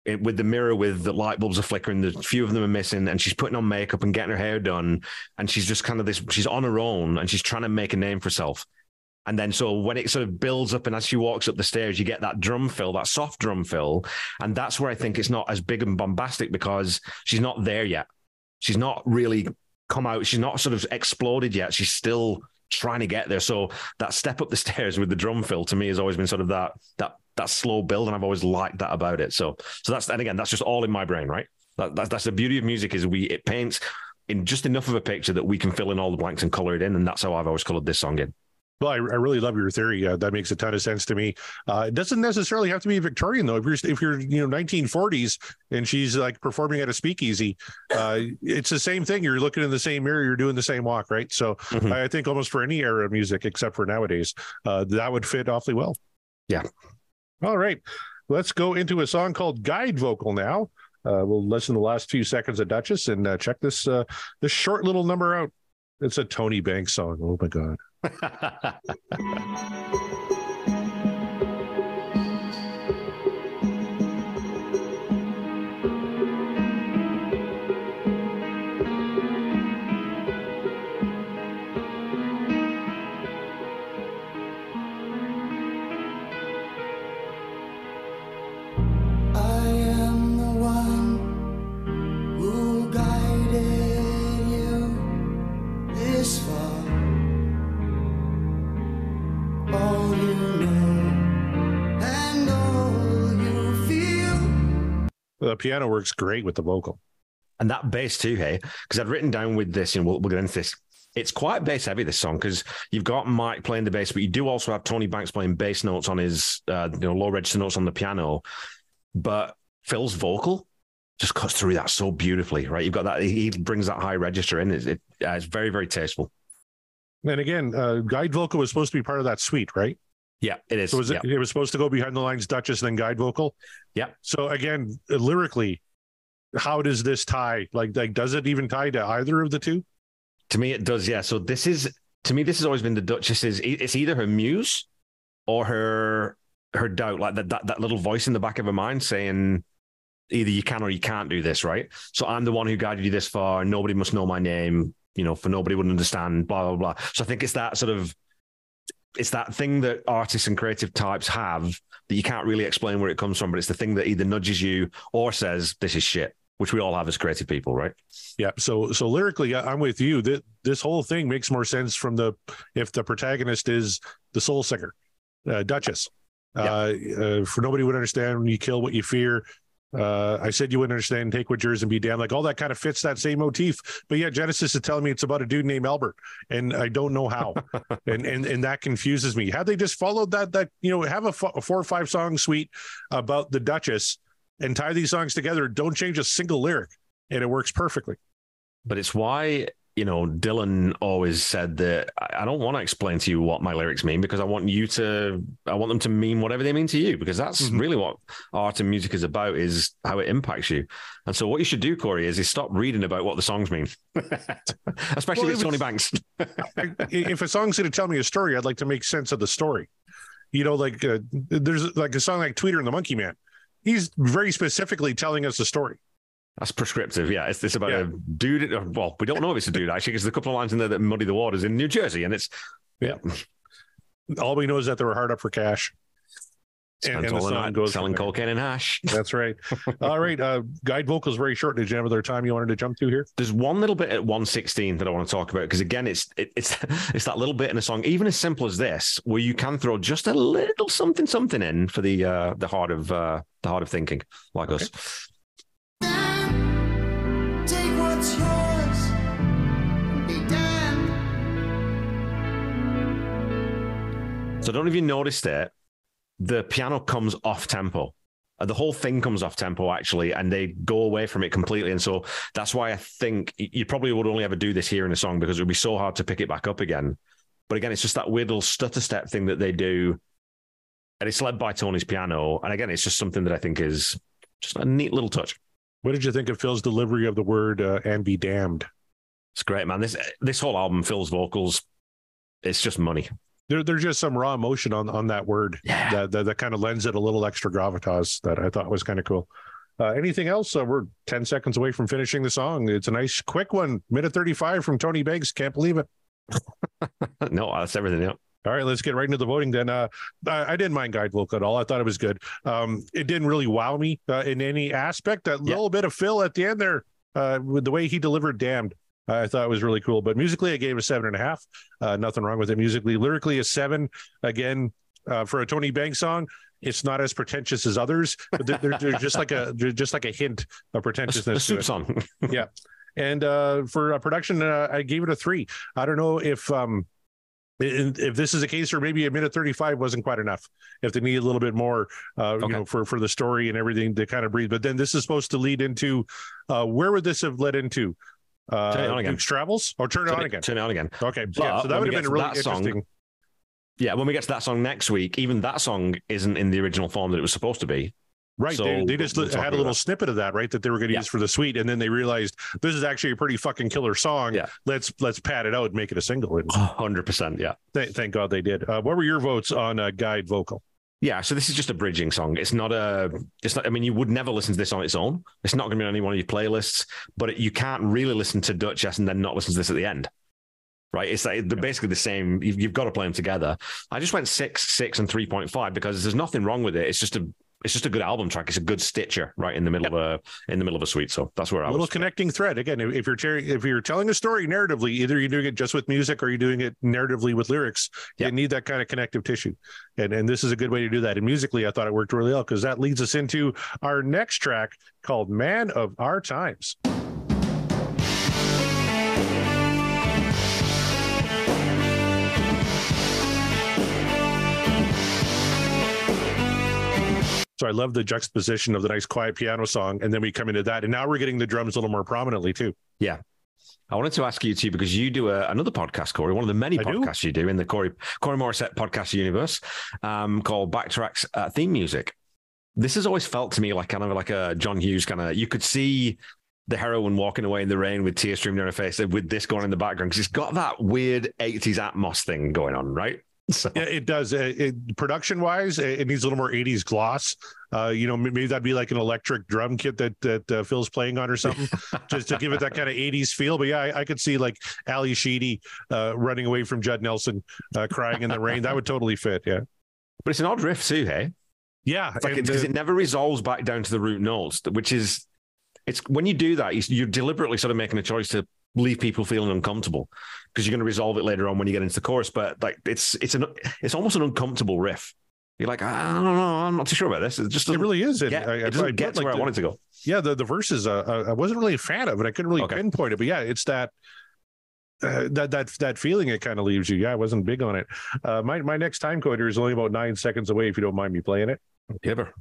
it, with the mirror with the light bulbs are flickering the few of them are missing and she's putting on makeup and getting her hair done and she's just kind of this she's on her own and she's trying to make a name for herself and then so when it sort of builds up and as she walks up the stairs you get that drum fill that soft drum fill. And that's where i think it's not as big and bombastic because she's not there yet. She's not really come out. She's not sort of exploded yet. She's still trying to get there. So that step up the *laughs* stairs with the drum fill to me has always been sort of that that that slow build. And i've always liked that about it. So so that's and again that's just all in my brain right? That, that, that's the beauty of music is we it paints in just enough of a picture that we can fill in all the blanks and color it in. And that's how i've always colored this song in Well, I, I really love your theory. Uh, that makes a ton of sense to me. Uh, it doesn't necessarily have to be Victorian though. If you're if you're you know 1940s and she's like performing at a speakeasy, uh, it's the same thing. You're looking in the same mirror. You're doing the same walk, right? So Mhm. I think almost for any era of music except for nowadays, uh, that would fit awfully well. Yeah. All right. let's go into a song called Guide Vocal now. Uh, we'll listen to the last few seconds of Duchess and uh, check this uh, this short little number out. It's a Tony Banks song. Oh my god. Know and all you feel. The piano works great with the vocal. And that bass too, hey, because I'd written down with this, and we'll, we'll get into this. It's quite bass heavy this song because you've got Mike playing the bass, but you do also have Tony Banks playing bass notes on his, uh, you know, low register notes on the piano. But Phil's vocal just cuts through that so beautifully, right? You've got that; he brings that high register in. It, it, uh, it's very, very tasteful. And again, uh, guide vocal was supposed to be part of that suite, right? Yeah, it is. So was it, it was supposed to go behind the lines Duchess, then guide vocal. Yeah. So again, lyrically, how does this tie? Like, like does it even tie to either of the two? To me, it does. Yeah. So this is to me, this has always been the Duchess's. It's either her muse or her her doubt, like that that that little voice in the back of her mind saying either you can or you can't do this, right? So I'm the one who guided you this far. Nobody must know my name. You know, for nobody would understand. Blah blah blah. So I think it's that sort of it's that thing that artists and creative types have that you can't really explain where it comes from, but it's the thing that either nudges you or says this is shit, which we all have as creative people, right? Yeah. So so lyrically, I'm with you. That this whole thing makes more sense from the if the protagonist is the soul singer, uh, Duchess. Uh, uh, for nobody would understand when you kill what you fear. Uh, I said you wouldn't understand. Take what yours and be damned. Like all that kind of fits that same motif. But yeah, Genesis is telling me it's about a dude named Albert, and I don't know how, *laughs* and and and that confuses me. Had they just followed that that you know have a, a four or five song suite about the Duchess and tie these songs together, don't change a single lyric, and it works perfectly. but it's why you know Dylan always said that I don't want to explain to you what my lyrics mean because I want you to I want them to mean whatever they mean to you because that's Mhm. really what art and music is about is how it impacts you. And so what you should do, Corey, is is stop reading about what the songs mean, *laughs* especially Well, if it's Tony Banks. *laughs* If a song's going to tell me a story, I'd like to make sense of the story. You know, like uh, there's like a song like Tweeter and the Monkey Man. He's very specifically telling us a story. That's prescriptive. Yeah, it's, it's about Yeah. a dude. uh, Well, we don't know if it's a dude actually because there's a couple of lines in there that muddy the waters in New Jersey, and it's yeah. All we know is that they were hard up for cash. And, and the all the song night goes selling cocaine and hash. *laughs* That's right. All right. Uh, guide vocals very short. Did you have other time you wanted to jump to here? There's one little bit at 116 that I want to talk about because again, it's it, it's *laughs* it's that little bit in a song, even as simple as this, where you can throw just a little something something in for the uh, the heart of uh, the heart of thinking, like Okay. us. So I don't know if you noticed it, the piano comes off tempo. Uh, The whole thing comes off tempo actually, and they go away from it completely. And so that's why I think you probably would only ever do this here in a song because it would be so hard to pick it back up again. But again, it's just that weird little stutter step thing that they do. And it's led by Tony's piano. And again, it's just something that I think is just a neat little touch. What did you think of Phil's delivery of the word uh, "and be damned"? It's great, man. This this whole album, Phil's vocals, it's just money. There, there's just some raw emotion on on that word Yeah. that that, that kind of lends it a little extra gravitas that I thought was kind of cool. Uh, anything else? Uh, we're 10 seconds away from finishing the song. It's a nice, quick one. Minute 35 from Tony Banks. Can't believe it. *laughs* no, that's everything. Yeah. All right, let's get right into the voting then. Uh, I, I didn't mind Guide Vocal at all. I thought it was good. Um, it didn't really wow me uh, in any aspect. That Yeah. little bit of Phil at the end there, uh, with the way he delivered Damned, I thought it was really cool. But musically, I gave it a seven and a half. Uh, nothing wrong with it musically. Lyrically, a seven. Again, uh, for a Tony Banks song, it's not as pretentious as others, but they're, they're, they're just like a *laughs* they're just like a hint of pretentiousness. a to soup it. *laughs* yeah. And uh, for uh, production, uh, I gave it a three. I don't know if um, if this is a case, or maybe a minute thirty-five wasn't quite enough. If they need a little bit more, uh, you Okay. know, for for the story and everything to kind of breathe. But then this is supposed to lead into uh, where would this have led into? Uh, Turn it on again. Duke's travels or turn it on again? Turn it on again. Okay, yeah. But So that would have been really that song, interesting. Yeah, when we get to that song next week, even that song isn't in the original form that it was supposed to be. Right. So they, they just we'll had a little snippet of that, right? That they were going to Yeah. use for the suite, and then they realized this is actually a pretty fucking killer song. Yeah. Let's let's pad it out and make it a single. Hundred percent, yeah. th- thank God they did. Uh, what were your votes on uh, guide vocal? Yeah, so this is just a bridging song. It's not a. It's not. I mean, you would never listen to this on its own. It's not going to be on any one of your playlists. But it, you can't really listen to Duchess and then not listen to this at the end, right? It's like they're basically the same. You've, you've got to play them together. I just went six, six, and three point five because there's nothing wrong with it. It's just a. It's just a good album track. It's a good stitcher right in the middle of a in the middle of a suite. So that's where I A little was. connecting thread again. If if you're if you're telling a story narratively, either you're doing it just with music or you're doing it narratively with lyrics. Yeah. You need that kind of connective tissue, and and this is a good way to do that. And musically, I thought it worked really well because that leads us into our next track called "Man of Our Times." So I love the juxtaposition of the nice quiet piano song, and then we come into that, and now we're getting the drums a little more prominently too. Yeah, I wanted to ask you too because you do a, another podcast, Corey, one of the many I do. podcasts you do in the Corey Corey Morissette podcast universe, um, called Backtracks uh, Theme Music. This has always felt to me like kind of like a John Hughes kind of. You could see the heroine walking away in the rain with tears streaming down her face, with this going in the background because it's got that weird '80s Atmos thing going on, right? *laughs* So Yeah, it does. Uh, It, production wise, it needs a little more '80s gloss. Uh, you know, maybe that'd be like an electric drum kit that that uh, Phil's playing on or something, *laughs* just to give it that kind of '80s feel. But yeah, I, I could see like Ally Sheedy uh, running away from Judd Nelson, uh, crying in the rain. That would totally fit. Yeah, but it's an odd riff too, hey? yeah. It's like because uh, it never resolves back down to the root notes, which is it's when you do that, you're deliberately sort of making a choice to leave people feeling uncomfortable because you're going to resolve it later on when you get into the chorus. But like it's it's an it's almost an uncomfortable riff. You're like, I don't know, I'm not too sure about this. It just it really is. And get, I, it doesn't I get to like, where I the- want it to go. yeah the the verses uh, uh, i wasn't really a fan of it i couldn't really Okay. pinpoint it but yeah it's that uh, that that that feeling it kind of leaves you yeah i wasn't big on it uh my my next time coder is only about nine seconds away if you don't mind me playing it Giver.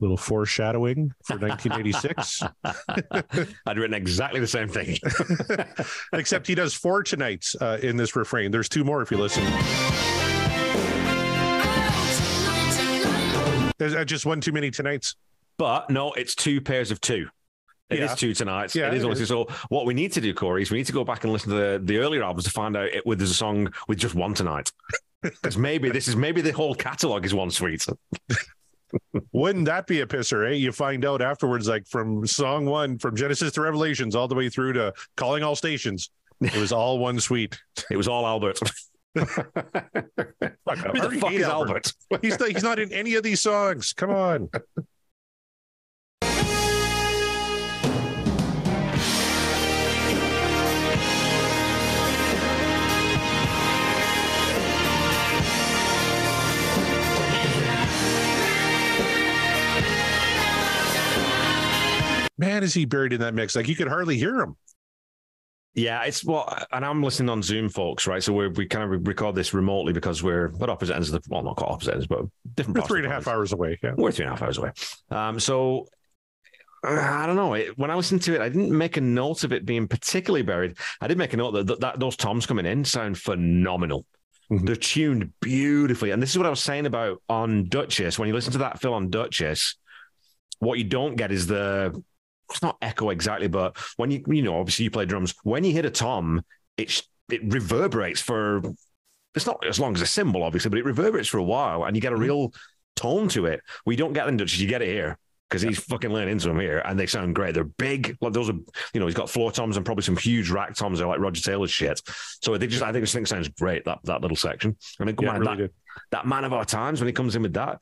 Little foreshadowing for 1986 *laughs* I'd written exactly the same thing. *laughs* except he does four tonights uh, in this refrain there's two more if you listen there's uh, just one too many tonights But no, it's two pairs of two. It is Yeah. two tonights. Yeah, it is obviously so. What we need to do, Corey, is we need to go back and listen to the, the earlier albums to find out whether there's a song with just one tonight. *laughs* Because maybe this is maybe the whole catalog is one suite. Wouldn't that be a pisser eh you find out afterwards like from song one from genesis to revelations all the way through to calling all stations it was all one suite *laughs* It was all Albert. *laughs* Fuck, Who the fuck is Albert. Albert? He's not, he's not in any of these songs. Come on. *laughs* Man, is he buried in that mix? Like you could hardly hear him. Yeah, it's well, and I'm listening on Zoom, folks, right? So we we kind of record this remotely because we're at opposite ends of the well, not quite opposite ends, but different. We're three and a half hours away. Yeah. We're three and a half hours away. Um, so uh, I don't know. It, when I listened to it, I didn't make a note of it being particularly buried. I did make a note that, that, that those toms coming in sound phenomenal. Mhm. They're tuned beautifully, and this is what I was saying about on Duchess. When you listen to that fill on Duchess, what you don't get is the it's not echo exactly, but when you you know obviously you play drums, when you hit a tom, it it reverberates for it's not as long as a cymbal, obviously, but it reverberates for a while, and you get a mm-hmm. real tone to it. We don't get in Dutch, you get it here because he's fucking laying into them here, and they sound great. They're big, like those are you know he's got floor toms and probably some huge rack toms. They're like Roger Taylor's shit. So they just I think this thing sounds great that that little section. And then Yeah, man, really that, that man of our times when he comes in with that.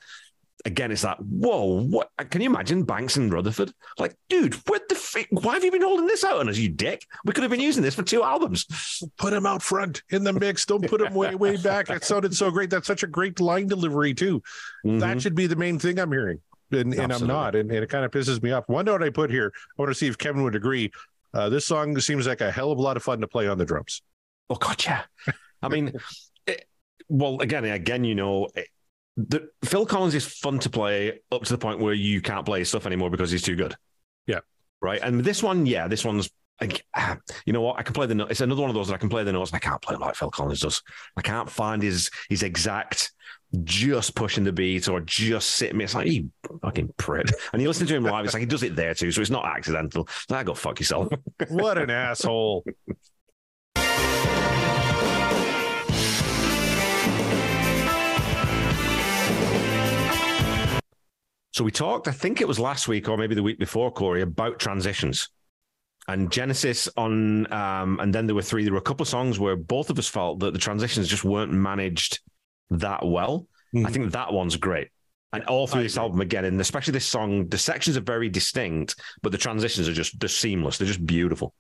Again, it's that whoa! What can you imagine Banks and Rutherford? Like, dude, what the f- why have you been holding this out on us, you dick? We could have been using this for two albums. Put him out front in the mix. Don't put him way, way back. That sounded so great. That's such a great line delivery, too. That Mhm. should be the main thing I'm hearing. And, and I'm not. And, and it kind of pisses me off. One note I put here, I want to see if Kevin would agree. Uh, this song seems like a hell of a lot of fun to play on the drums. Oh gotcha. I mean, *laughs* it, well, again, again, you know, it, the, Phil Collins is fun to play up to the point where you can't play his stuff anymore because he's too good. Yeah. Right. And this one, yeah, this one's I, ah, you know what? I can play the notes. It's another one of those that I can play the notes. And I can't play like Phil Collins does. I can't find his his exact just pushing the beat or just sitting. It's like you fucking prick. And you listen to him live. It's like he does it there too, so it's not accidental. I go fuck yourself. What an asshole. *laughs* So we talked, I think it was last week or maybe the week before, Corey, about transitions. And Genesis on, um, and then there were three. There were a couple of songs where both of us felt that the transitions just weren't managed that well. Mhm. I think that one's great. And all through I this agree. album again, and especially this song, the sections are very distinct, but the transitions are just they're seamless. They're just beautiful.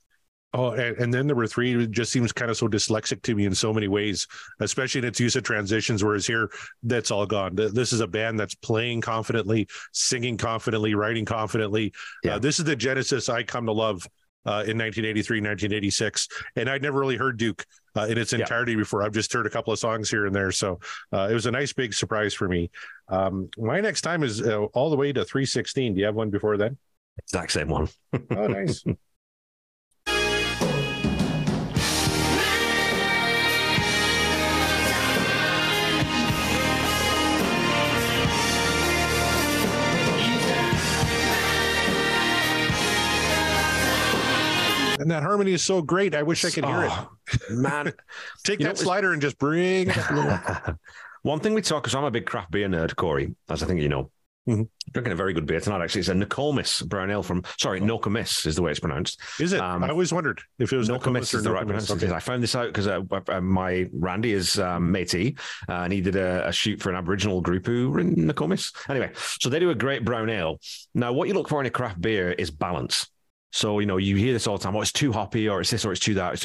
Oh, and, and then number three it just seems kind of so dyslexic to me in so many ways, especially in its use of transitions. Whereas here, that's all gone. This is a band that's playing confidently, singing confidently, writing confidently. Yeah. Uh, this is the Genesis I come to love uh, in 1983, 1986. And I'd never really heard Duke uh, in its Yeah. entirety before. I've just heard a couple of songs here and there. So uh, it was a nice big surprise for me. Um, my next time is uh, all the way to 316. Do you have one before then? Exact same one. Oh, nice. *laughs* And that harmony is so great. I wish I could hear it. Oh, *laughs* man. Take You that it's- slider and just bring it up a little. *laughs* One thing we talk, because I'm a big craft beer nerd, Corey, as I think you know. Mhm. Drinking a very good beer tonight, actually. It's a Nokomis brown ale from, sorry, Nokomis is the way it's pronounced. Is it? Um, I always wondered if it was Nokomis is the right Nokomis. pronunciation. I found this out because uh, uh, my Randy is um, Métis, uh, and he did a, a shoot for an Aboriginal group who were in Nokomis. Anyway, so they do a great brown ale. Now, what you look for in a craft beer is balance. So, you know, you hear this all the time. Oh, it's too hoppy, or it's this, or it's too that, it's.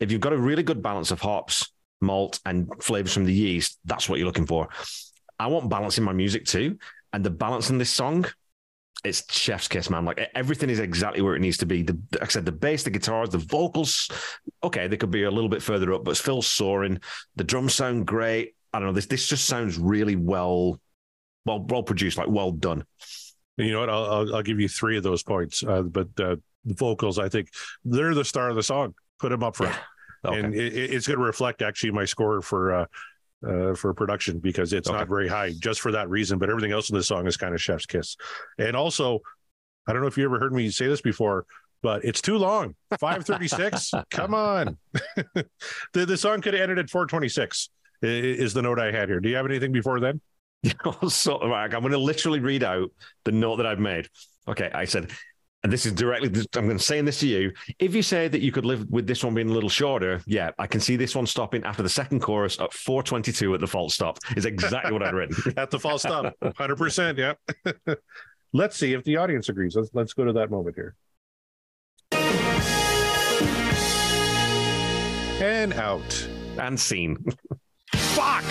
If you've got a really good balance of hops, malt, and flavors from the yeast, that's what you're looking for. I want balance in my music too. And the balance in this song, it's chef's kiss, man. Like everything is exactly where it needs to be. The, like I said, the bass, the guitars, the vocals, okay, they could be a little bit further up, but Phil soaring. The drums sound great. I don't know. This this just sounds really well, well, well produced, like well done. You know what? I'll, I'll, I'll give you three of those points. Uh, but uh, the vocals, I think they're the star of the song. Put them up front, Okay. and it, it- it's going to reflect actually my score for uh, uh, for production because it's Okay. not very high just for that reason. But everything else in the song is kind of chef's kiss. And also, I don't know if you ever heard me say this before, but it's too long. Five thirty six. *laughs* Come on, *laughs* the the song could have ended at four twenty six. Is the note I had here? Do you have anything before then? *laughs* so like, I'm going to literally read out the note that I've made. Okay, I said, and this is directly, I'm going to say this to you. If you say that you could live with this one being a little shorter, yeah, I can see this one stopping after the second chorus at 422 at the false stop. Is exactly what I'd written. *laughs* at the false stop. Hundred percent. Yeah. *laughs* let's see if the audience agrees. Let's let's go to that moment here. And out. and scene. Fuck.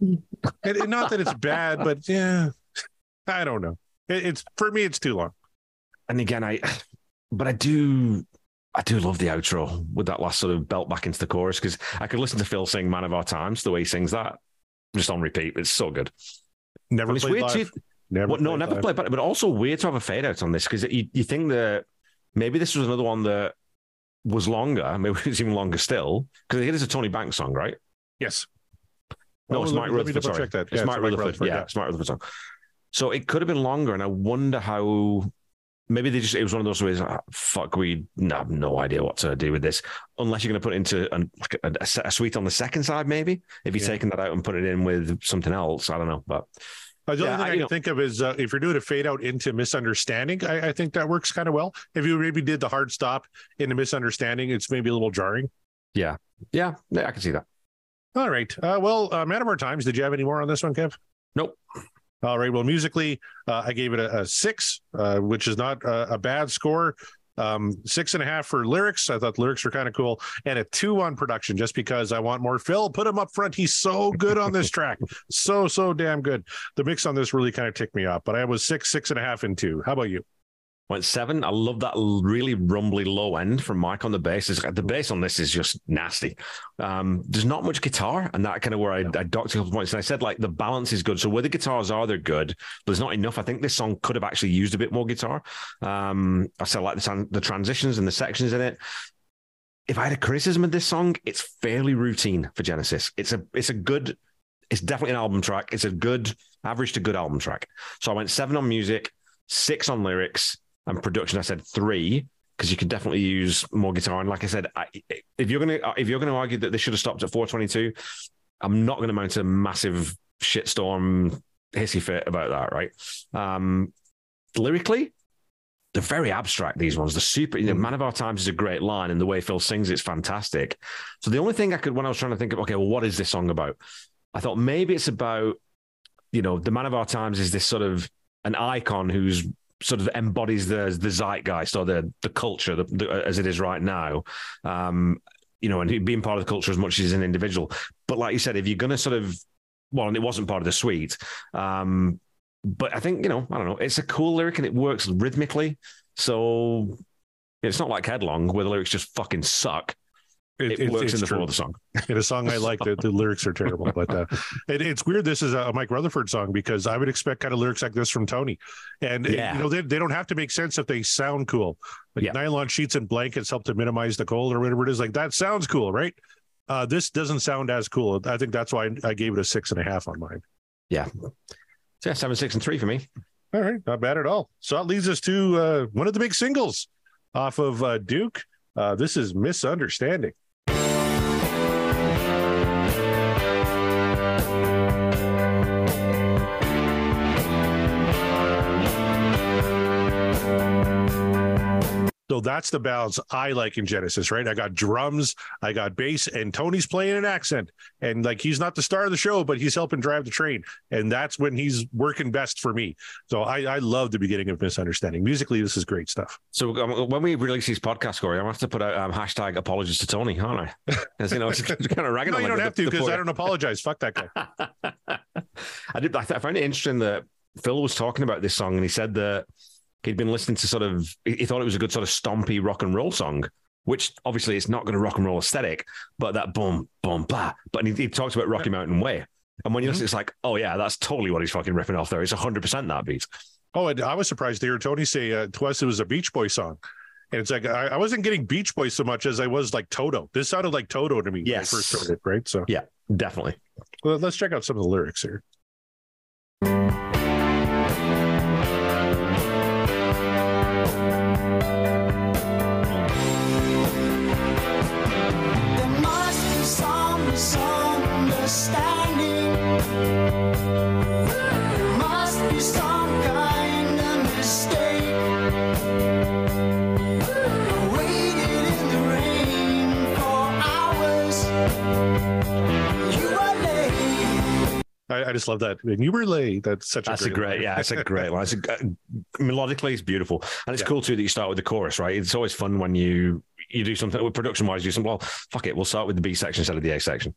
and, and not that it's bad, but yeah, I don't know. It, it's for me. It's too long. And again, I, but I do, I do love the outro with that last sort of belt back into the chorus because I could listen to Phil sing "Man of Our Times" the way he sings that, just on repeat. It's so good. Never And it's played weird live. too. Never. Well, no, never live. played, but but also weird to have a fade out on this because you, you think that maybe this was another one that was longer, maybe *laughs* it was even longer still because it is a Tony Banks song, right? Yes. No, Oh, it's Mike me- Rutherford. Sorry. that. It's Yeah, Mike Rutherford. Yeah, yeah. it's Mike Rutherford song. So it could have been longer, and I wonder how. Maybe they just it was one of those ways. ah, fuck, we have no idea what to do with this unless you're going to put it into an, like a, a, a suite on the second side. Maybe if you're Yeah. taking that out and put it in with something else, I don't know. But Uh, the Yeah, only thing I- I, can know- think of is uh, if you're doing a fade out into misunderstanding, I, I think that works kind of well. If you maybe did the hard stop into misunderstanding, it's maybe a little jarring. yeah, yeah, I can see that. All right. Uh, well, uh, man of our times. Did you have any more on this one, Kev? Nope. All right. Well, musically, uh, I gave it a, a six, uh, which is not a, a bad score. Um, six and a half for lyrics. I thought lyrics were kind of cool, and a two on production, just because I want more. Phil, put him up front. He's so good on this track, so so damn good. The mix on this really kind of ticked me off. But I was six, six and a half, and two. How about you? Went seven. I love that really rumbly low end from Mike on the bass. The bass on this is just nasty. Um, there's not much guitar, and that kind of where I, I docked a couple points. And I said like the balance is good. So where the guitars are, they're good, but there's not enough. I think this song could have actually used a bit more guitar. Um, I said like the, the transitions and the sections in it. If I had a criticism of this song, it's fairly routine for Genesis. It's a it's a good, it's definitely an album track. It's a good average to good album track. So I went seven on music, six on lyrics, and production. I said three because you could definitely use more guitar. And like I said, I, if you're gonna if you're gonna argue that they should have stopped at 422, I'm not gonna mount a massive shitstorm hissy fit about that. Right? Um, lyrically, they're very abstract. These ones, the super. You know, Man of Our Times is a great line, and the way Phil sings it's fantastic. So the only thing I could, when I was trying to think of, okay, well, what is this song about? I thought maybe it's about, you know, the Man of Our Times is this sort of an icon who's sort of embodies the the zeitgeist or the the culture the, the, as it is right now. Um, you know, and being part of the culture as much as an individual. But like you said, if you're going to sort of, well, and it wasn't part of the suite. Um, but I think you know, I don't know. It's a cool lyric and it works rhythmically. So it's not like Headlong where the lyrics just fucking suck. It, it's- works in the true. flow of the song. *laughs* in a song I like, the, the lyrics are terrible. But uh, it, it's weird. This is a Mike Rutherford song because I would expect kind of lyrics like this from Tony, and Yeah. you know they, they don't have to make sense if they sound cool. Like Yeah. nylon sheets and blankets help to minimize the cold or whatever it is. Like that sounds cool, right? Uh, this doesn't sound as cool. I think that's why I gave it a six and a half on mine. So yeah, seven, six, and three for me. All right, not bad at all. So that leads us to uh, one of the big singles off of uh, Duke. Uh, this is Misunderstanding. So that's the balance I like in Genesis, right? I got drums, I got bass, and Tony's playing an accent. And like he's not the star of the show, but he's helping drive the train. And that's when he's working best for me. So I, I love the beginning of Misunderstanding. Musically, this is great stuff. So um, when we release these podcasts, Corey, I'm gonna have to put out um, hashtag apologies to Tony, aren't I? As you know, it's, kind of *laughs* ragging No, you don't the- have to because I don't apologize. Fuck that guy. *laughs* I did. I, th- I found it interesting that Phil was talking about this song, and he said that he'd been listening to sort of. He thought it was a good sort of stompy rock and roll song, which obviously it's not going to rock and roll aesthetic, but that boom, boom, blah. But he, he talks about Rocky Mountain Way, and when you Mhm. listen, it's like, oh yeah, that's totally what he's fucking ripping off there. It's 100 percent that beat. Oh, and I was surprised to hear Tony say uh, to us it was a Beach Boy song. And it's like I, I wasn't getting Beach Boy so much as I was like Toto. This sounded like Toto to me Yes. when I first heard it, right? So yeah Definitely. well, let's check out some of the lyrics here. I, I just love that. And you were late. That's such That's a a great, great, yeah, it's a great line. It's a, uh, melodically, it's beautiful, and it's Yeah. cool too that you start with the chorus. Right, it's always fun when you you do something with production wise. You something. Well, fuck it, we'll start with the B section instead of the A section.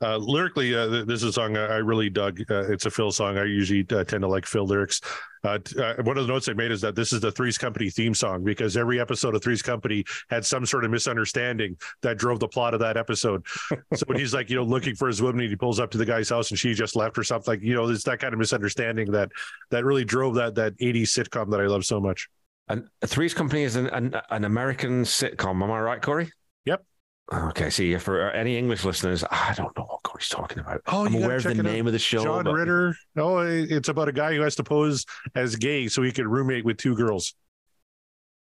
Uh, lyrically, uh, this is a song I really dug. Uh, it's a Phil song. I usually uh, tend to like Phil lyrics. Uh, uh, one of the notes I made is that this is the Three's Company theme song because every episode of Three's Company had some sort of misunderstanding that drove the plot of that episode. *laughs* so when he's like, you know, looking for his woman, and he pulls up to the guy's house and she just left or something, like, you know, it's that kind of misunderstanding that that really drove that that 80s sitcom that I love so much. And Three's Company is an, an an American sitcom. Am I right, Corey? Okay. See, if for any English listeners, I don't know what Corey's talking about. Oh, I'm you aware of the it out. name of the show. John but- Ritter. Oh, it's about a guy who has to pose as gay so he can roommate with two girls.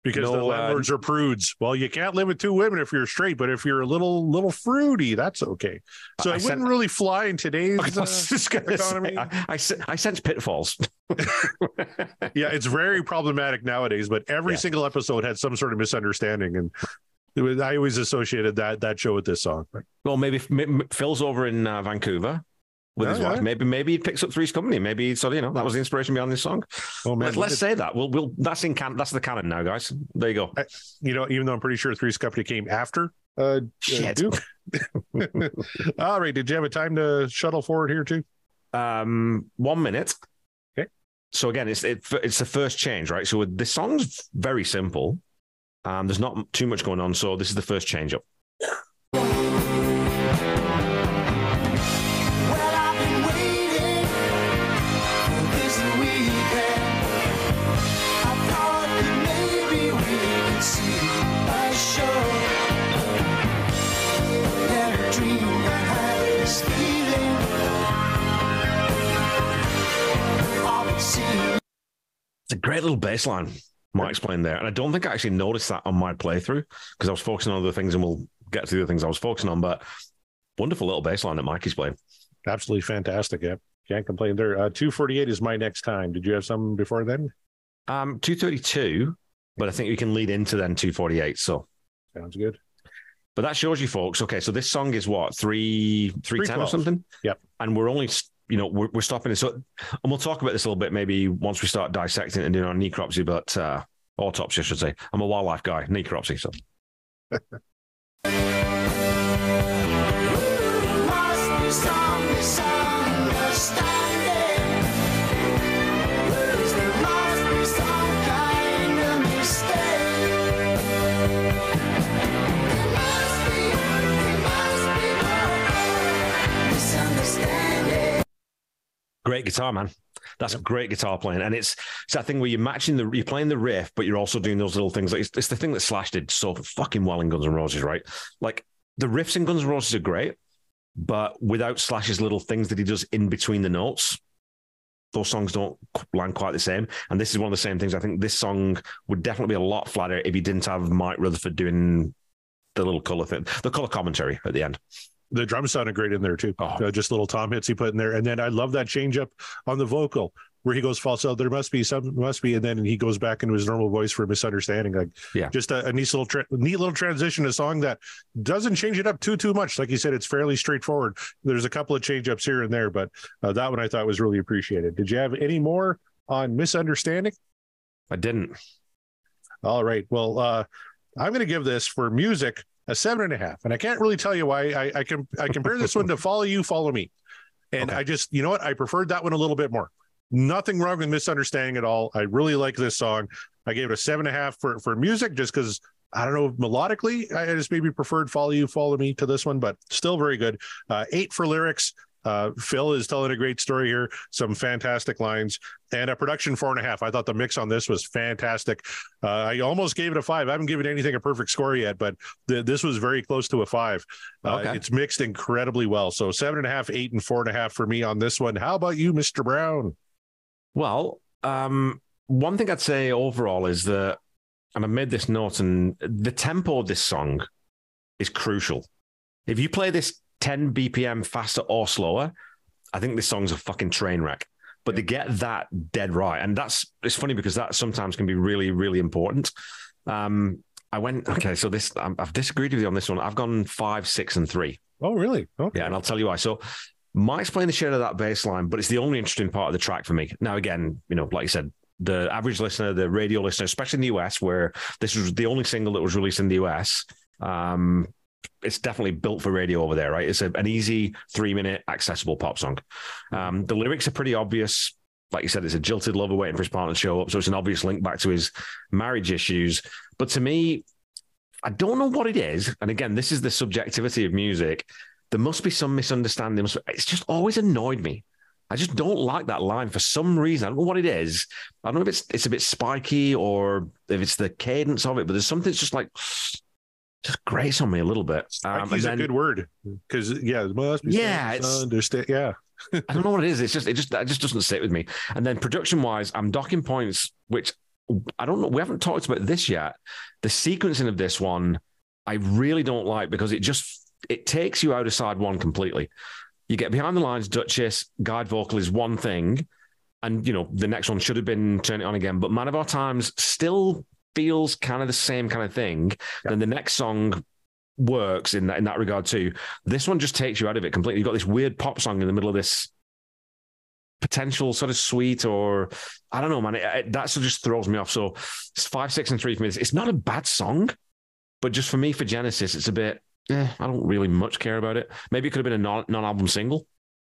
Because the No, uh, landlords are prudes. Well, you can't live with two women if you're straight, but if you're a little little fruity, that's okay. So I it sent- wouldn't really fly in today's. I uh, gonna say, economy. I, I, I sense pitfalls. *laughs* yeah, it's very problematic nowadays. But every Yeah. single episode had some sort of misunderstanding, and was, I always associated that that show with this song. Well, maybe Phil's over in uh, Vancouver with Yeah, his yeah. wife. Maybe maybe he picks up Three's Company. Maybe so you know that was the inspiration behind this song. Oh man, let's let's say that. We'll we'll that's in can that's the canon now, guys. There you go. you know, even though I'm pretty sure Three's Company came after uh, uh, Shit. Duke. *laughs* All right, did you have a time to shuttle forward here too? Um, one minute. Okay. so again, it's it, it's the first change, right? So this song's very simple. Um, there's not too much going on, so this is the first change up. Well, I've been waiting for this weekend. I thought that maybe we could see a show. Never dreamed I had this feeling. All it seemed It's a great little bass line, Mike explained there. And I don't think I actually noticed that on my playthrough because I was focusing on other things and we'll get to the other things I was focusing on. But wonderful little baseline that Mikey's playing. Absolutely fantastic. Yeah. Can't complain there. Uh, 248 is my next time. Did you have some before then? Um, 232, but I think we can lead into then 248. So, Sounds good. but that shows you folks. Okay, so this song is what, three, 310 or something? Yep. And we're only, you know, we're, we're stopping it. So, and we'll talk about this a little bit maybe once we start dissecting and doing our necropsy, but, uh, autopsy, I should say. I'm a wildlife guy, necropsy. So, *laughs* great guitar, man. That's a great guitar playing. And it's, it's that thing where you're matching the, you're playing the riff, but you're also doing those little things. Like it's, it's the thing that Slash did so fucking well in Guns N' Roses, right? Like the riffs in Guns N' Roses are great, but without Slash's little things that he does in between the notes, those songs don't land quite the same. And this is one of the same things. I think this song would definitely be a lot flatter if he didn't have Mike Rutherford doing the little color thing, the color commentary at the end. The drums sounded great in there too. Oh. Uh, just little tom hits he put in there, and then I love that change up on the vocal where he goes falsetto. There must be some, must be, and then he goes back into his normal voice for misunderstanding. Like, Yeah. just a, a neat little, tra- neat little transition. A song that doesn't change it up too too much. Like you said, it's fairly straightforward. There's a couple of change ups here and there, but uh, that one I thought was really appreciated. Did you have any more on misunderstanding? I didn't. All right. Well, uh, I'm going to give this for music a seven and a half, and I can't really tell you why. I I, com- I compare this one to *laughs* Follow You, Follow Me, and Okay. I just you know what I preferred that one a little bit more. Nothing wrong with misunderstanding at all. I really like this song. I gave it a seven and a half for for music just because I don't know melodically. I just maybe preferred Follow You, Follow Me to this one, but still very good. Uh, eight for lyrics. Uh, Phil is telling a great story here. Some fantastic lines and a production four and a half. I thought the mix on this was fantastic. Uh, I almost gave it a five. I haven't given anything a perfect score yet, but th- this was very close to a five. Uh, Okay. It's mixed incredibly well. So seven and a half, eight, and four and a half for me on this one. How about you, Mr. Brown? Well, um, one thing I'd say overall is that, and I made this note, and the tempo of this song is crucial. If you play this 10 BPM faster or slower, I think this song's a fucking train wreck. But they get that dead right, and that's it's funny because that sometimes can be really, really important. Um, I went okay, so this I'm, I've disagreed with you on this one. I've gone five, six, and three. Oh, really? Okay. Yeah, and I'll tell you why. So Mike's playing the shit out of that bass line, but it's the only interesting part of the track for me. Now, again, you know, like you said, the average listener, the radio listener, especially in the US, where this was the only single that was released in the US, um, it's definitely built for radio over there, right? It's a, an easy three minute accessible pop song. Um, the lyrics are pretty obvious. Like you said, it's a jilted lover waiting for his partner to show up. So it's an obvious link back to his marriage issues. But to me, I don't know what it is. And again, this is the subjectivity of music. There must be some misunderstanding. It's just always annoyed me. I just don't like that line for some reason. I don't know what it is. I don't know if it's it's a bit spiky or if it's the cadence of it, but there's something that's just like just grates on me a little bit. Um, and a good word because yeah, it must be Yeah, it's- understand. Yeah, *laughs* I don't know what it is. It's just it just that just doesn't sit with me. And then production wise, I'm docking points, which I don't know. We haven't talked about this yet. The sequencing of this one, I really don't like because it just it takes you out of side one completely. You get behind the lines, Duchess, guide vocal is one thing, and you know the next one should have been turn it on again. But Man of Our Times still feels kind of the same kind of thing. Then the next song works in that in that regard too. This one just takes you out of it completely. You've got this weird pop song in the middle of this potential sort of sweet or I don't know, man. It, it, that sort of just throws me off. So it's five, six, and three for me. It's, it's not a bad song, but just for me for Genesis, it's a bit. Eh, I don't really much care about it. Maybe it could have been a non non album single.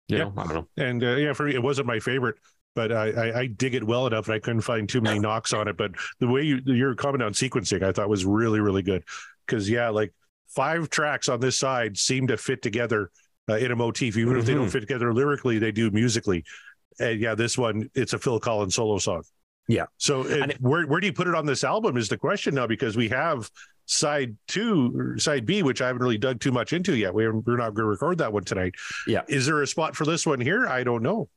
You Yeah. know, I don't know. and uh, yeah, for me, it wasn't my favorite. But I, I, I dig it well enough, and I couldn't find too many *laughs* knocks on it. But the way you your comment on sequencing, I thought was really really good because yeah, like five tracks on this side seem to fit together uh, in a motif, even if they don't Mhm. fit together lyrically, they do musically. And yeah, this one it's a Phil Collins solo song. Yeah. So it, And it- where where do you put it on this album is the question now because we have side two, side B, which I haven't really dug too much into yet. We're we're not going to record that one tonight. Yeah. Is there a spot for this one here? I don't know.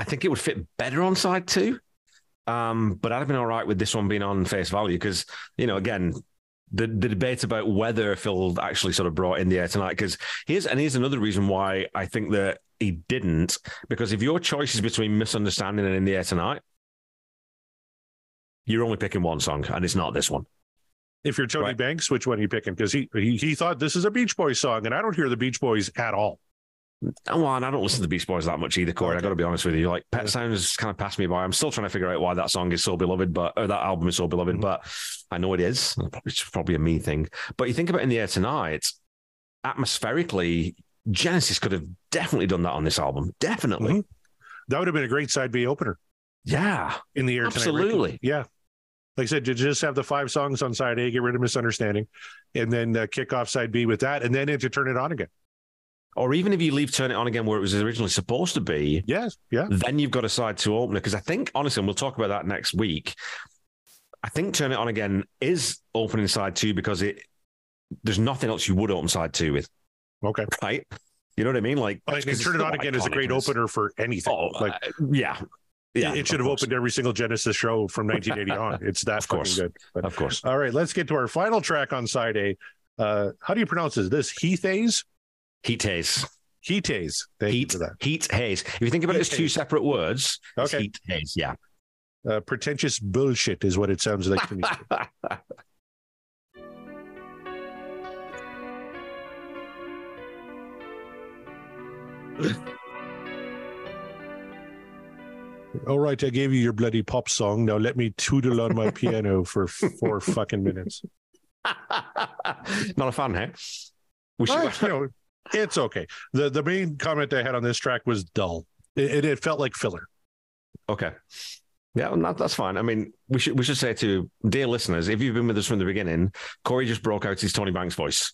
I think it would fit better on side two. Um, but I'd have been all right with this one being on face value because, you know, again, the, the debate about whether Phil actually sort of brought in the air tonight. Because here's and here's another reason why I think that he didn't. Because if your choice is between misunderstanding and in the air tonight, you're only picking one song, and it's not this one. If you're Tony Right. Banks, which one are you picking? Because he, he he thought this is a Beach Boys song, and I don't hear the Beach Boys at all. Oh, and I don't listen to the Beach Boys that much either, Corey. I got to be honest with you. Like Pet Yeah. Sounds kind of passed me by. I'm still trying to figure out why that song is so beloved, but or that album is so beloved. Mhm. But I know it is. It's probably a me thing. But you think about in the air tonight, atmospherically, Genesis could have definitely done that on this album. Definitely. Mhm. That would have been a great side B opener Yeah. in the air tonight. Absolutely. Yeah. Like I said, you just have the five songs on side A, get rid of misunderstanding, and then uh, kick off side B with that, and then to turn it on again. Or even if you leave Turn It On again where it was originally supposed to be, Yes. Yeah. then you've got a side two opener. Because I think, honestly, and we'll talk about that next week. I think Turn It On Again is opening side two because it there's nothing else you would open side two with, Okay. right? You know what I mean? Like, because it's turn it on again is a great opener for anything. Oh, like uh, yeah. Yeah. it, should have course. opened every single Genesis show from 1980 on. It's that *laughs* Of course. good. But- Of course. all right, let's get to our final track on side A. Uh, how do you pronounce this? This Heath Haze? Heat haze. Heat Haze. Thank Heat, you for that. heat haze. If you think about it as Heat two haze. separate words, it's Okay. heat haze. Yeah. Uh, pretentious bullshit is what it sounds like to me. *laughs* All right, I gave you your bloody pop song. Now let me tootle on my piano for four *laughs* fucking minutes. Not a fan, hey? We should, you *laughs* know, it's okay. The the main comment I had on this track was dull. It, it, felt like filler. Okay. Yeah, that, that's fine. I mean, we should we should say to dear listeners, if you've been with us from the beginning, Corey just broke out his Tony Banks voice.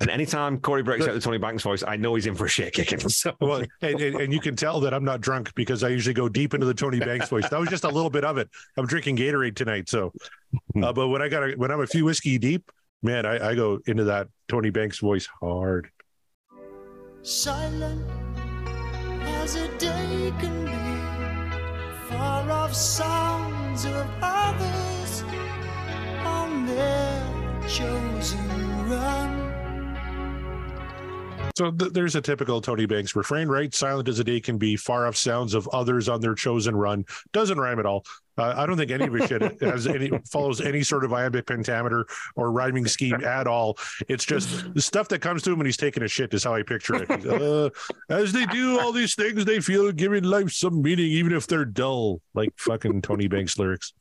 And anytime Corey breaks out the Tony Banks voice, I know he's in for a shit kicking. *laughs* So Well, and, and, and you can tell that I'm not drunk because I usually go deep into the Tony Banks voice. That was just a little bit of it. I'm drinking Gatorade tonight, so. Uh, but when I got a, when I'm a few whiskey deep, man, I, I go into that Tony Banks voice hard. Silent as a day can be, far off sounds of others on their chosen run. So th- there's a typical Tony Banks refrain, right? Silent as a day can be, far off sounds of others on their chosen run. Doesn't rhyme at all. Uh, I don't think any of his shit has any follows any sort of iambic pentameter or rhyming scheme at all. It's just the stuff that comes to him when he's taking a shit is how I picture it. Uh, as they do all these things, they feel giving life some meaning, even if they're dull, like fucking Tony Banks lyrics.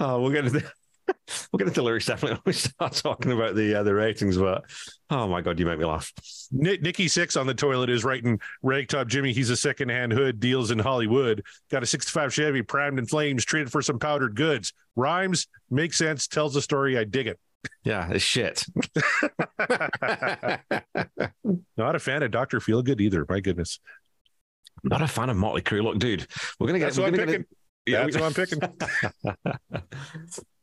Oh, we'll get into we'll get into lyrics definitely when we start talking about the uh, the ratings. But oh my god, you make me laugh. Nick, Nikki Sixx on the toilet is writing Ragtop Jimmy. He's a secondhand hood, deals in Hollywood. Got a 65 Chevy, primed in flames, traded for some powdered goods. Rhymes, makes sense, tells a story. I dig it. Yeah, it's shit. *laughs* Not a fan of Dr. Feelgood either. My goodness. Not a fan of Motley Crue. Look, dude, we're gonna get. That's what I'm picking. get yeah, That's *laughs* what I'm picking.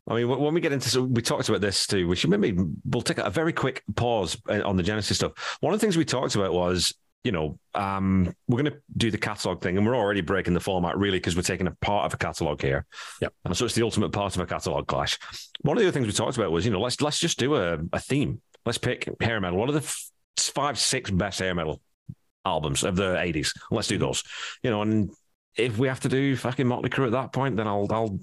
I mean, when we get into, so we talked about this too. We should maybe we'll take a very quick pause uh, on the Genesis stuff. One of the things we talked about was, you know, um, we're going to do the catalog thing, and we're already breaking the format really because we're taking a part of a catalog here. Yeah, and so it's the ultimate part of a catalog clash. One of the other things we talked about was, you know, let's let's just do a, a theme. Let's pick hair metal. What are the f- five, six best hair metal albums of the '80s? Let's do those. You know, and if we have to do fucking Motley Crue at that point, then I'll I'll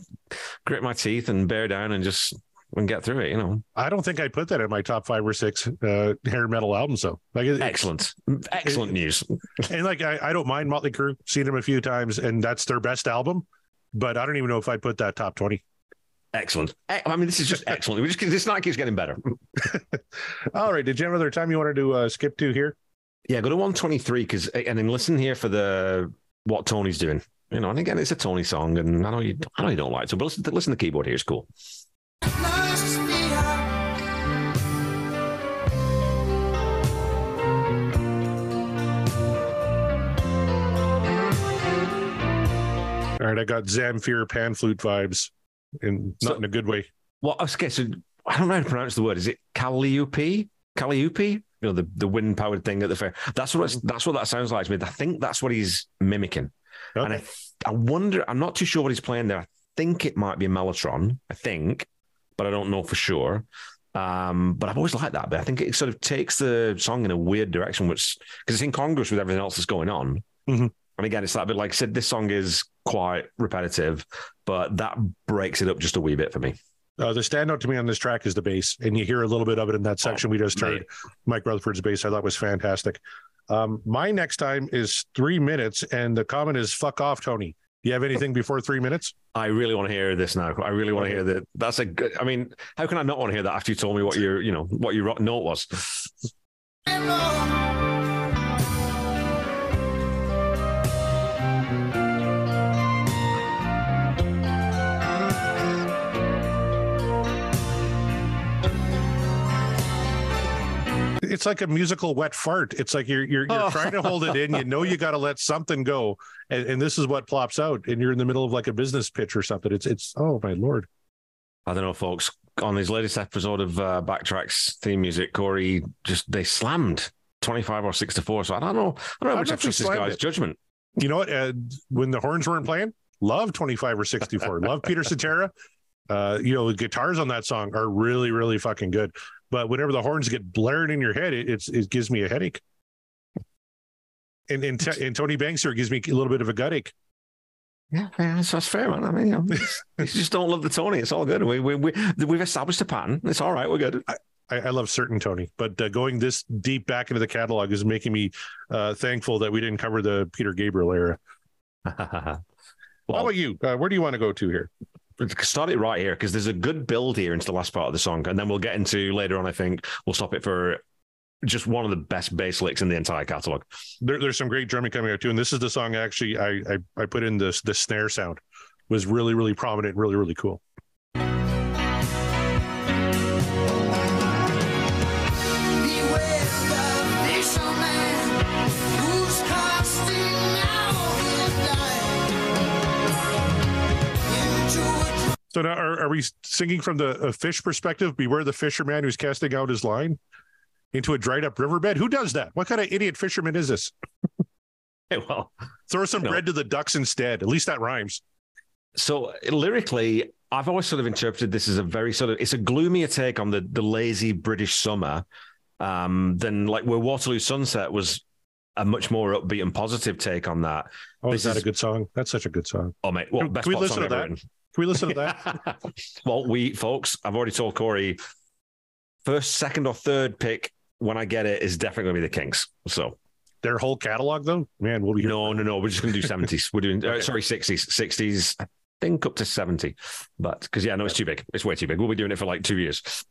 grit my teeth and bear down and just and get through it. You know, I don't think I put that in my top five or six uh, hair metal albums, though. Like, it- excellent, excellent news. *laughs* and like I, I don't mind Motley Crue, seen them a few times, and that's their best album. But I don't even know if I put that top 20. Excellent. I mean, this is just excellent. We just this night keeps getting better. *laughs* All right. Did you have another time you wanted to uh, skip to here? Yeah, go to one twenty three because and then listen here for the what Tony's doing. You know, and again, it's a Tony song, and I know you, I know you don't like it, so but listen, to, listen to the keyboard here; it's cool. Nice to be high. All right, I got Zamfir pan flute vibes, and not So- in a good way. Well, okay, so I don't know how to pronounce the word. Is it Calliope? Calliope? You know, the, the wind powered thing at the fair. That's what it's, that's what that sounds like to me. I think that's what he's mimicking. And I, I wonder. I'm not too sure what he's playing there. I think it might be a mellotron. I think, but I don't know for sure. Um, but I've always liked that. But I think it sort of takes the song in a weird direction, which because it's incongruous with everything else that's going on. Mhm. And again, it's that bit like I said, this song is quite repetitive, but that breaks it up just a wee bit for me. Uh, the standout to me on this track is the bass, and you hear a little bit of it in that section we just heard. mate. Mike Rutherford's bass, I thought was fantastic. Um, my next time is three minutes, and the comment is "fuck off, Tony." You have anything before three minutes? I really want to hear this now. I really want to hear that. That's a good. I mean, how can I not want to hear that after you told me what your, you know, what your note was? It's like a musical wet fart. It's like you're you're, you're trying to hold it in. You know you got to let something go, and, and this is what plops out. And you're in the middle of like a business pitch or something. It's it's oh my lord. I don't know, folks. On his latest episode of uh, Backtracks theme music, Corey just they slammed twenty five or six to four. So I don't know. I don't know how I'm much I trust this guy's it. judgment. You know what? Uh, when the horns weren't playing, love 25 or 64. love Peter Cetera. Uh, you know, the guitars on that song are really, really fucking good. But whenever the horns get blared in your head, it, it's it gives me a headache. And and, T- and Tony Banks here gives me a little bit of a gut ache. Yeah, that's, that's fair, man. I mean, you, know, *laughs* you just don't love the Tony. It's all good. We, we, we, we've established a pattern. It's all right. We're good. I, I love certain Tony, but uh, going this deep back into the catalog is making me uh, thankful that we didn't cover the Peter Gabriel era. *laughs* How well, about you? Uh, where do you want to go to here? Start it right here because there's a good build here into the last part of the song, and then we'll get into later on. I think we'll stop it for just one of the best bass licks in the entire catalog. There, there's some great drumming coming out too, and this is the song actually I I, I put in this the snare sound was really really prominent, really really cool. So now are, are we singing from the a fish perspective? Beware the fisherman who's casting out his line into a dried up riverbed. Who does that? What kind of idiot fisherman is this? *laughs* Hey, well, Throw some bread to the ducks instead. At least that rhymes. so lyrically, I've always sort of interpreted this as a very sort of it's a gloomier take on the the lazy British summer um, than like where Waterloo Sunset was a much more upbeat and positive take on that. Oh, This is that is- a good song? That's such a good song. Oh mate, what Can- best can we listen song to ever that? written? Can we listen to that? *laughs* well, we folks, I've already told Corey, first, second, or third pick when I get it is definitely going to be the Kinks. So Their whole catalog, though, man, we'll be no, no, no, we're just going to do seventies. We're doing uh, sorry, sixties, sixties. I think up to seventy, but because yeah, no, it's too big. It's way too big. We'll be doing it for like two years.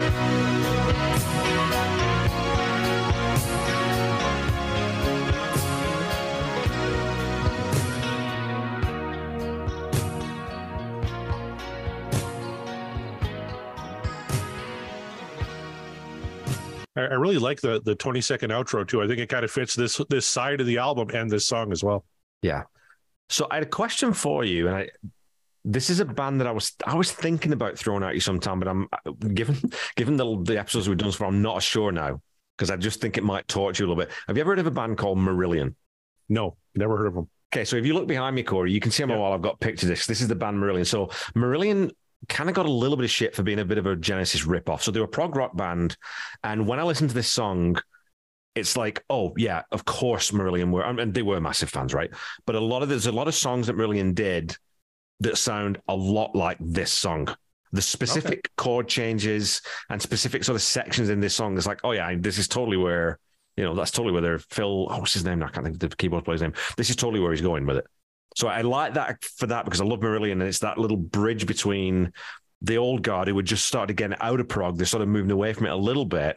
*laughs* I, I really like the the 20 second outro too. I think it kind of fits this this side of the album and this song as well. Yeah. So I had a question for you, and I. This is a band that I was I was thinking about throwing at you sometime, but I'm given *laughs* given the the episodes we've done so far, I'm not sure now because I just think it might torture you a little bit. Have you ever heard of a band called Marillion? No, never heard of them. Okay, so if you look behind me, Corey, you can see on my Yeah. wall I've got picture discs. This is the band Marillion. So Marillion kind of got a little bit of shit for being a bit of a Genesis ripoff. So they were a prog rock band, and when I listened to this song, it's like, oh yeah, of course Marillion were, and they were massive fans, right? But a lot of there's a lot of songs that Marillion did that sound a lot like this song. The specific chord changes and specific sort of sections in this song is like, oh yeah, this is totally where you know that's totally where they're Phil. Oh, what's his name? I can't think of the keyboard player's name. This is totally where he's going with it. So I like that for that because I love Marillion and it's that little bridge between the old guard who had just started getting out of prog, they're sort of moving away from it a little bit,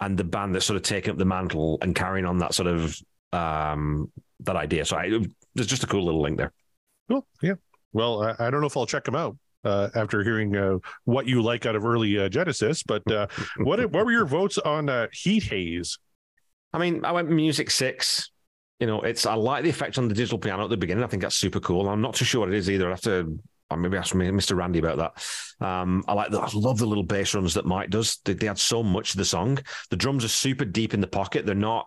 and the band that's sort of taking up the mantle and carrying on that sort of um that idea. So I, there's just a cool little link there. Cool. Yeah. Well, I, I don't know if I'll check them out uh, after hearing uh, what you like out of early uh, Genesis, but uh, what what were your votes on uh, Heat Haze? I mean, I went music six. You know, it's I like the effect on the digital piano at the beginning. I think that's super cool. I'm not too sure what it is either. I have to or maybe ask Mr. Randy about that. Um, I like the, I love the little bass runs that Mike does. They, they add so much to the song. The drums are super deep in the pocket. They're not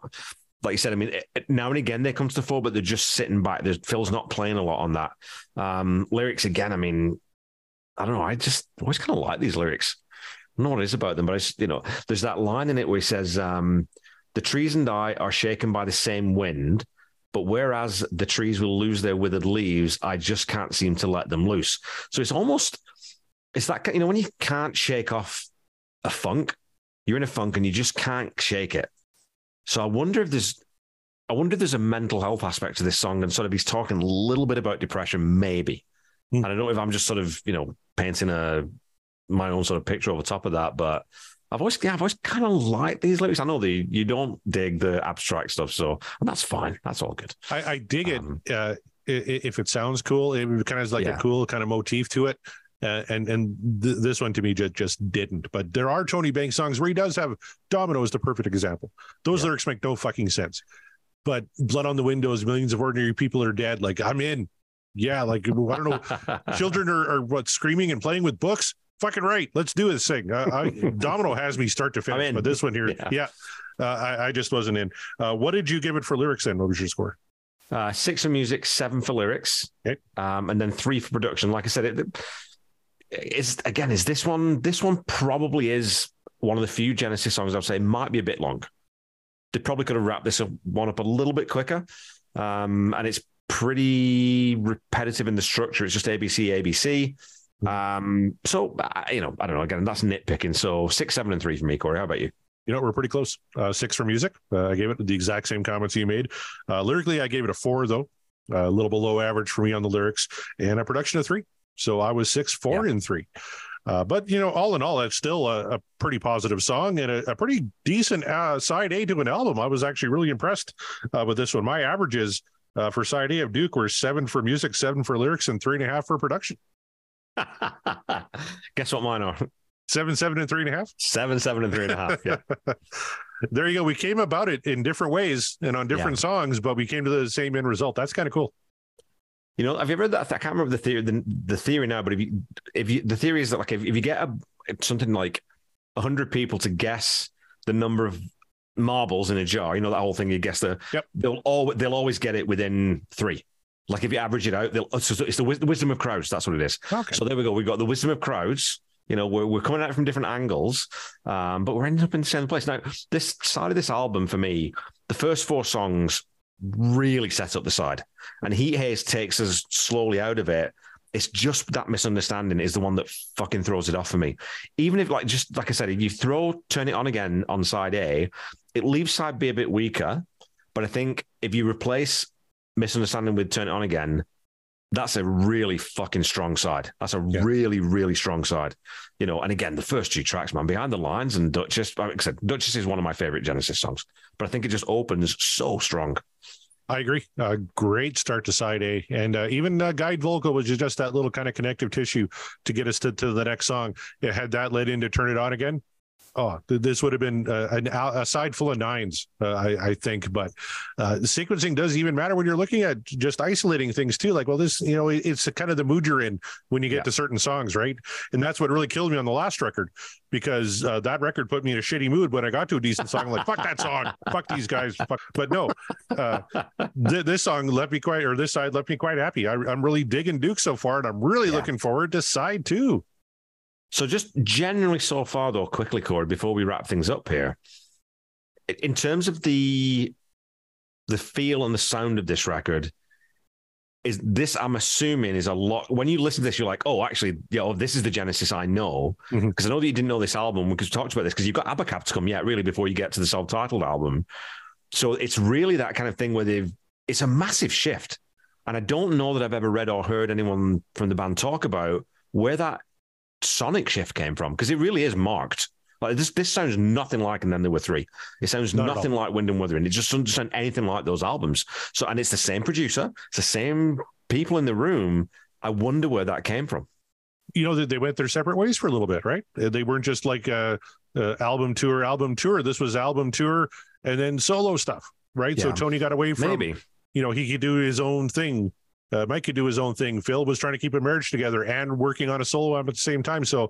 like you said. I mean, it, now and again they come to the fore, but they're just sitting back. There's, Phil's not playing a lot on that. Um, lyrics again. I mean, I don't know. I just always kind of like these lyrics. I don't know what it is about them, but I you know, there's that line in it where he says, um, "The trees and I are shaken by the same wind." But whereas the trees will lose their withered leaves, I just can't seem to let them loose. So it's almost, it's that, you know, when you can't shake off a funk, you're in a funk and you just can't shake it. So I wonder if there's, I wonder if there's a mental health aspect to this song and sort of he's talking a little bit about depression, maybe. Hmm. And I don't know if I'm just sort of, you know, painting a, my own sort of picture over top of that, but I've always, yeah, I've always kind of liked these lyrics. I know the you don't dig the abstract stuff, so and that's fine. That's all good. I, I dig Um, it uh, if it sounds cool. It kind of has like Yeah. a cool kind of motif to it. Uh, and and th- this one to me just just didn't. But there are Tony Banks songs where he does have Domino is the perfect example. Those Yeah. lyrics make no fucking sense. But blood on the windows, millions of ordinary people are dead. Like I'm in. Yeah, like I don't know. *laughs* Children are, are what screaming and playing with books. Fucking right. Let's do this thing. Uh, I, *laughs* Domino has me start to finish, but this one here, yeah, Yeah. uh, I, I just wasn't in. Uh, what did you give it for lyrics? Then what was your score? Uh, six for music, seven for lyrics, Okay. um, and then three for production. Like I said, it is again is this one. This one probably is one of the few Genesis songs I'd say might be a bit long. They probably could have wrapped this one up a little bit quicker, um, and it's pretty repetitive in the structure. It's just ABC, ABC. Um, so uh, you know, I don't know. Again, that's nitpicking. So six, seven, and three for me, Corey. How about you? You know, we're pretty close. Uh, six for music. Uh, I gave it the exact same comments you made. Uh, lyrically, I gave it a four, though, a little below average for me on the lyrics, and a production of three. So I was six, four, and three. Uh, but you know, all in all, it's still a, a pretty positive song and a, a pretty decent uh, side A to an album. I was actually really impressed uh, with this one. My averages uh, for side A of Duke were seven for music, seven for lyrics, and three and a half for production. *laughs* Guess what mine are? Seven, seven, and three and a half. Seven, seven, and three and a half. Yeah. *laughs* there you go. We came about it in different ways and on different songs, but we came to the same end result. That's kind of cool. You know, have you ever that? I can't remember the theory, the, the theory now, but if you, if you, the theory is that like if, if you get a something like hundred people to guess the number of marbles in a jar, you know that whole thing. You guess the, Yep. they'll all they'll always get it within three. Like if you average it out, they'll. So it's the, the wisdom of crowds. That's what it is. Okay. So there we go. We've got the wisdom of crowds. You know, we're, we're coming at it from different angles, um, but we're ending up in the same place. Now, this side of this album for me, the first four songs really set up the side, and Heat Haze takes us slowly out of it. It's just that misunderstanding is the one that fucking throws it off for me. Even if, like, just like I said, if you throw Turn It On Again on side A, it leaves side B a bit weaker. But I think if you replace Misunderstanding with Turn It On Again, that's a really fucking strong side. That's a Yeah. really, really strong side. You know, and again, the first two tracks, man, Behind the Lines and Duchess, like I said, Duchess is one of my favorite Genesis songs, but I think it just opens so strong. I agree. Uh, great start to side A, and uh, even uh, guide vocal, which is just that little kind of connective tissue to get us to, to the next song. It had that led into turn it on again. Oh, this would have been uh, an, a side full of nines, uh, I, I think. But uh, sequencing does even matter when you're looking at just isolating things too. Like, well, this, you know, it's kind of the mood you're in when you get Yeah. to certain songs, right? And that's what really killed me on the last record because uh, that record put me in a shitty mood. When I got to a decent song, I'm like, fuck that song, fuck these guys. Fuck. But no, uh, th- this song left me quite, or this side left me quite happy. I, I'm really digging Duke so far, and I'm really Yeah. looking forward to side two. So just generally so far, though, quickly, Corey, before we wrap things up here, in terms of the the feel and the sound of this record, is this I'm assuming is a lot. When you listen to this, you're like, oh, actually, yeah, oh, this is the Genesis I know mm-hmm. because I know that you didn't know this album because we talked about this because you've got Abacab to come yet, really, before you get to the self-titled album. So it's really that kind of thing where they've it's a massive shift, and I don't know that I've ever read or heard anyone from the band talk about where that sonic shift came from because it really is marked Like this, this sounds nothing like And Then There Were Three. It sounds Not nothing like Wind and Wuthering. It just doesn't sound anything like those albums. So, and it's the same producer, it's the same people in the room. I wonder where that came from. you know, they, they went their separate ways for a little bit, right? They weren't just like uh, uh, album tour, album tour. This was album tour and then solo stuff, right? So Tony got away from, Maybe. you know, he could do his own thing. Uh, Mike could do his own thing. Phil was trying to keep a marriage together and working on a solo album at the same time. So,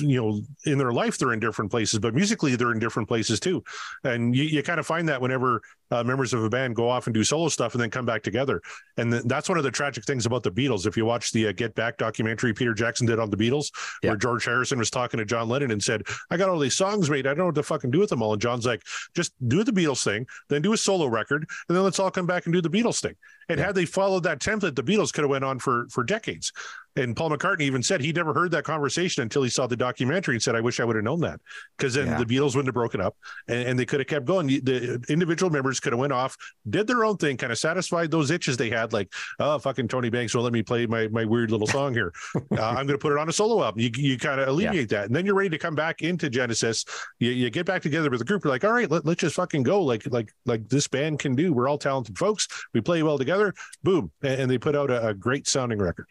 you know, in their life, they're in different places, but musically, they're in different places too. And you, you kind of find that whenever uh, members of a band go off and do solo stuff and then come back together. And th- that's one of the tragic things about the Beatles. If you watch the uh, Get Back documentary Peter Jackson did on the Beatles, Yeah. where George Harrison was talking to John Lennon and said, I got all these songs made. I don't know what to fucking do with them all. And John's like, just do the Beatles thing, then do a solo record, and then let's all come back and do the Beatles thing. And Yeah. had they followed that template, the Beatles could have went on for for decades. And Paul McCartney even said he never heard that conversation until he saw the documentary and said, I wish I would have known that. Because then Yeah. the Beatles wouldn't have broken up and, and they could have kept going. The- individual members could have went off, did their own thing, kind of satisfied those itches they had, like, oh, fucking Tony Banks won't let me play my, my weird little song here. *laughs* uh, I'm going to put it on a solo album. You, you kind of alleviate that. And then you're ready to come back into Genesis. You, you get back together with the group. You're like, all right, let, let's just fucking go. Like, like, like this band can do. We're all talented folks. We play well together. Boom. And, and they put out a, a great sounding record.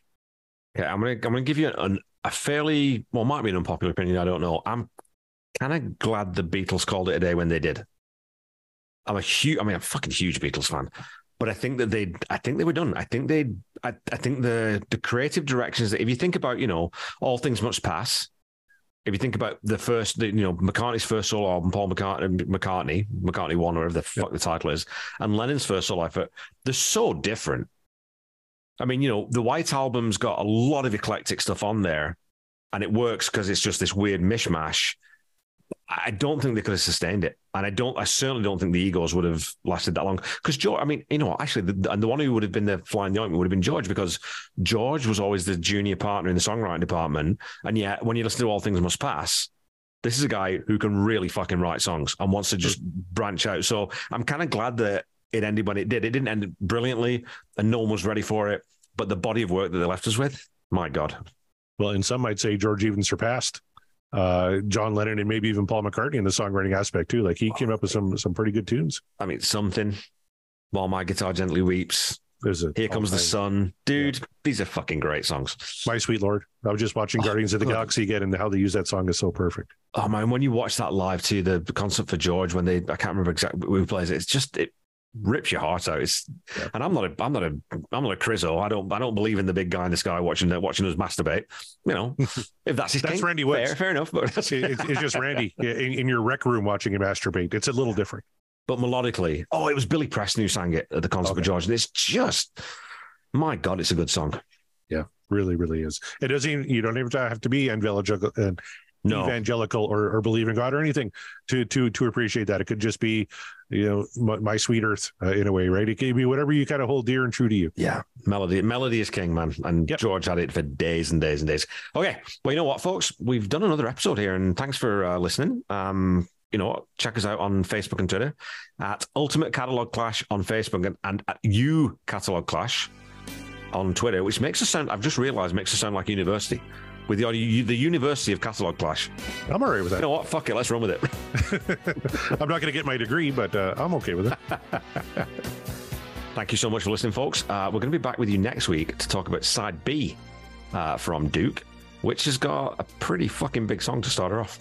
Okay, I'm gonna I'm gonna give you an, a fairly well, might be an unpopular opinion. I don't know. I'm kind of glad the Beatles called it a day when they did. I'm a huge, I mean, I'm a fucking huge Beatles fan, but I think that they, I think they were done. I think they, I, I think the the creative directions that if you think about, you know, all things must pass. If you think about the first, the, you know, McCartney's first solo album, Paul McCartney, McCartney, McCartney one, or whatever the fuck the title is, and Lennon's first solo effort, they're so different. I mean, you know, the White Album's got a lot of eclectic stuff on there, and it works because it's just this weird mishmash. I don't think they could have sustained it, and I don't. I certainly don't think the Egos would have lasted that long. Because George, I mean, you know, actually, the, and the one who would have been the flying the ointment would have been George, because George was always the junior partner in the songwriting department, and yet when you listen to All Things Must Pass. This is a guy who can really fucking write songs and wants to just mm. branch out. So I'm kind of glad that it ended when it did. It didn't end brilliantly, and no one was ready for it. But the body of work that they left us with, my God, Well, and some might say George even surpassed uh, John Lennon and maybe even Paul McCartney in the songwriting aspect too. Like he came up with some some pretty good tunes. I mean, something. While my guitar gently weeps, There's a here comes the sun, dude. These are fucking great songs. My Sweet Lord. I was just watching Oh, Guardians of the God. Galaxy again, and how they use that song is so perfect. Oh man, when you watch that live too, the, the concert for George when they I can't remember exactly who plays it. It's just it rips your heart out. It's Yeah. and I'm not a I'm not a I'm not a Crizzo. I don't I don't believe in the big guy in the sky watching watching us masturbate. You know, *laughs* if that's his That's kink, Randy fair, Woods. fair enough. But it's, it's just Randy *laughs* in, in your rec room watching him masturbate. It's a little different. but melodically, oh, it was Billy Preston who sang it at the concert Okay. George. And it's just my God, it's a good song. Yeah, really, really is. It doesn't. Even, you don't even have to be evangelical, uh, No, evangelical or, or believe in God or anything to to to appreciate that. It could just be, you know, my, my sweet earth uh, in a way, right? It could be whatever you kind of hold dear and true to you. Yeah, melody. Melody is king, man. And Yep. George had it for days and days and days. Okay, well, you know what, folks, we've done another episode here, and thanks for uh, listening. Um, you know, check us out on Facebook and Twitter at Ultimate Catalogue Clash on Facebook and, and at You Catalogue Clash on Twitter, which makes us sound. I've just realised makes us sound like university with the the University of Catalogue Clash. I'm all right with that. You know what? Fuck it, let's run with it. *laughs* I'm not going to get my degree, but uh, I'm okay with it. *laughs* Thank you so much for listening, folks. Uh, we're going to be back with you next week to talk about side B uh, from Duke, which has got a pretty fucking big song to start her off.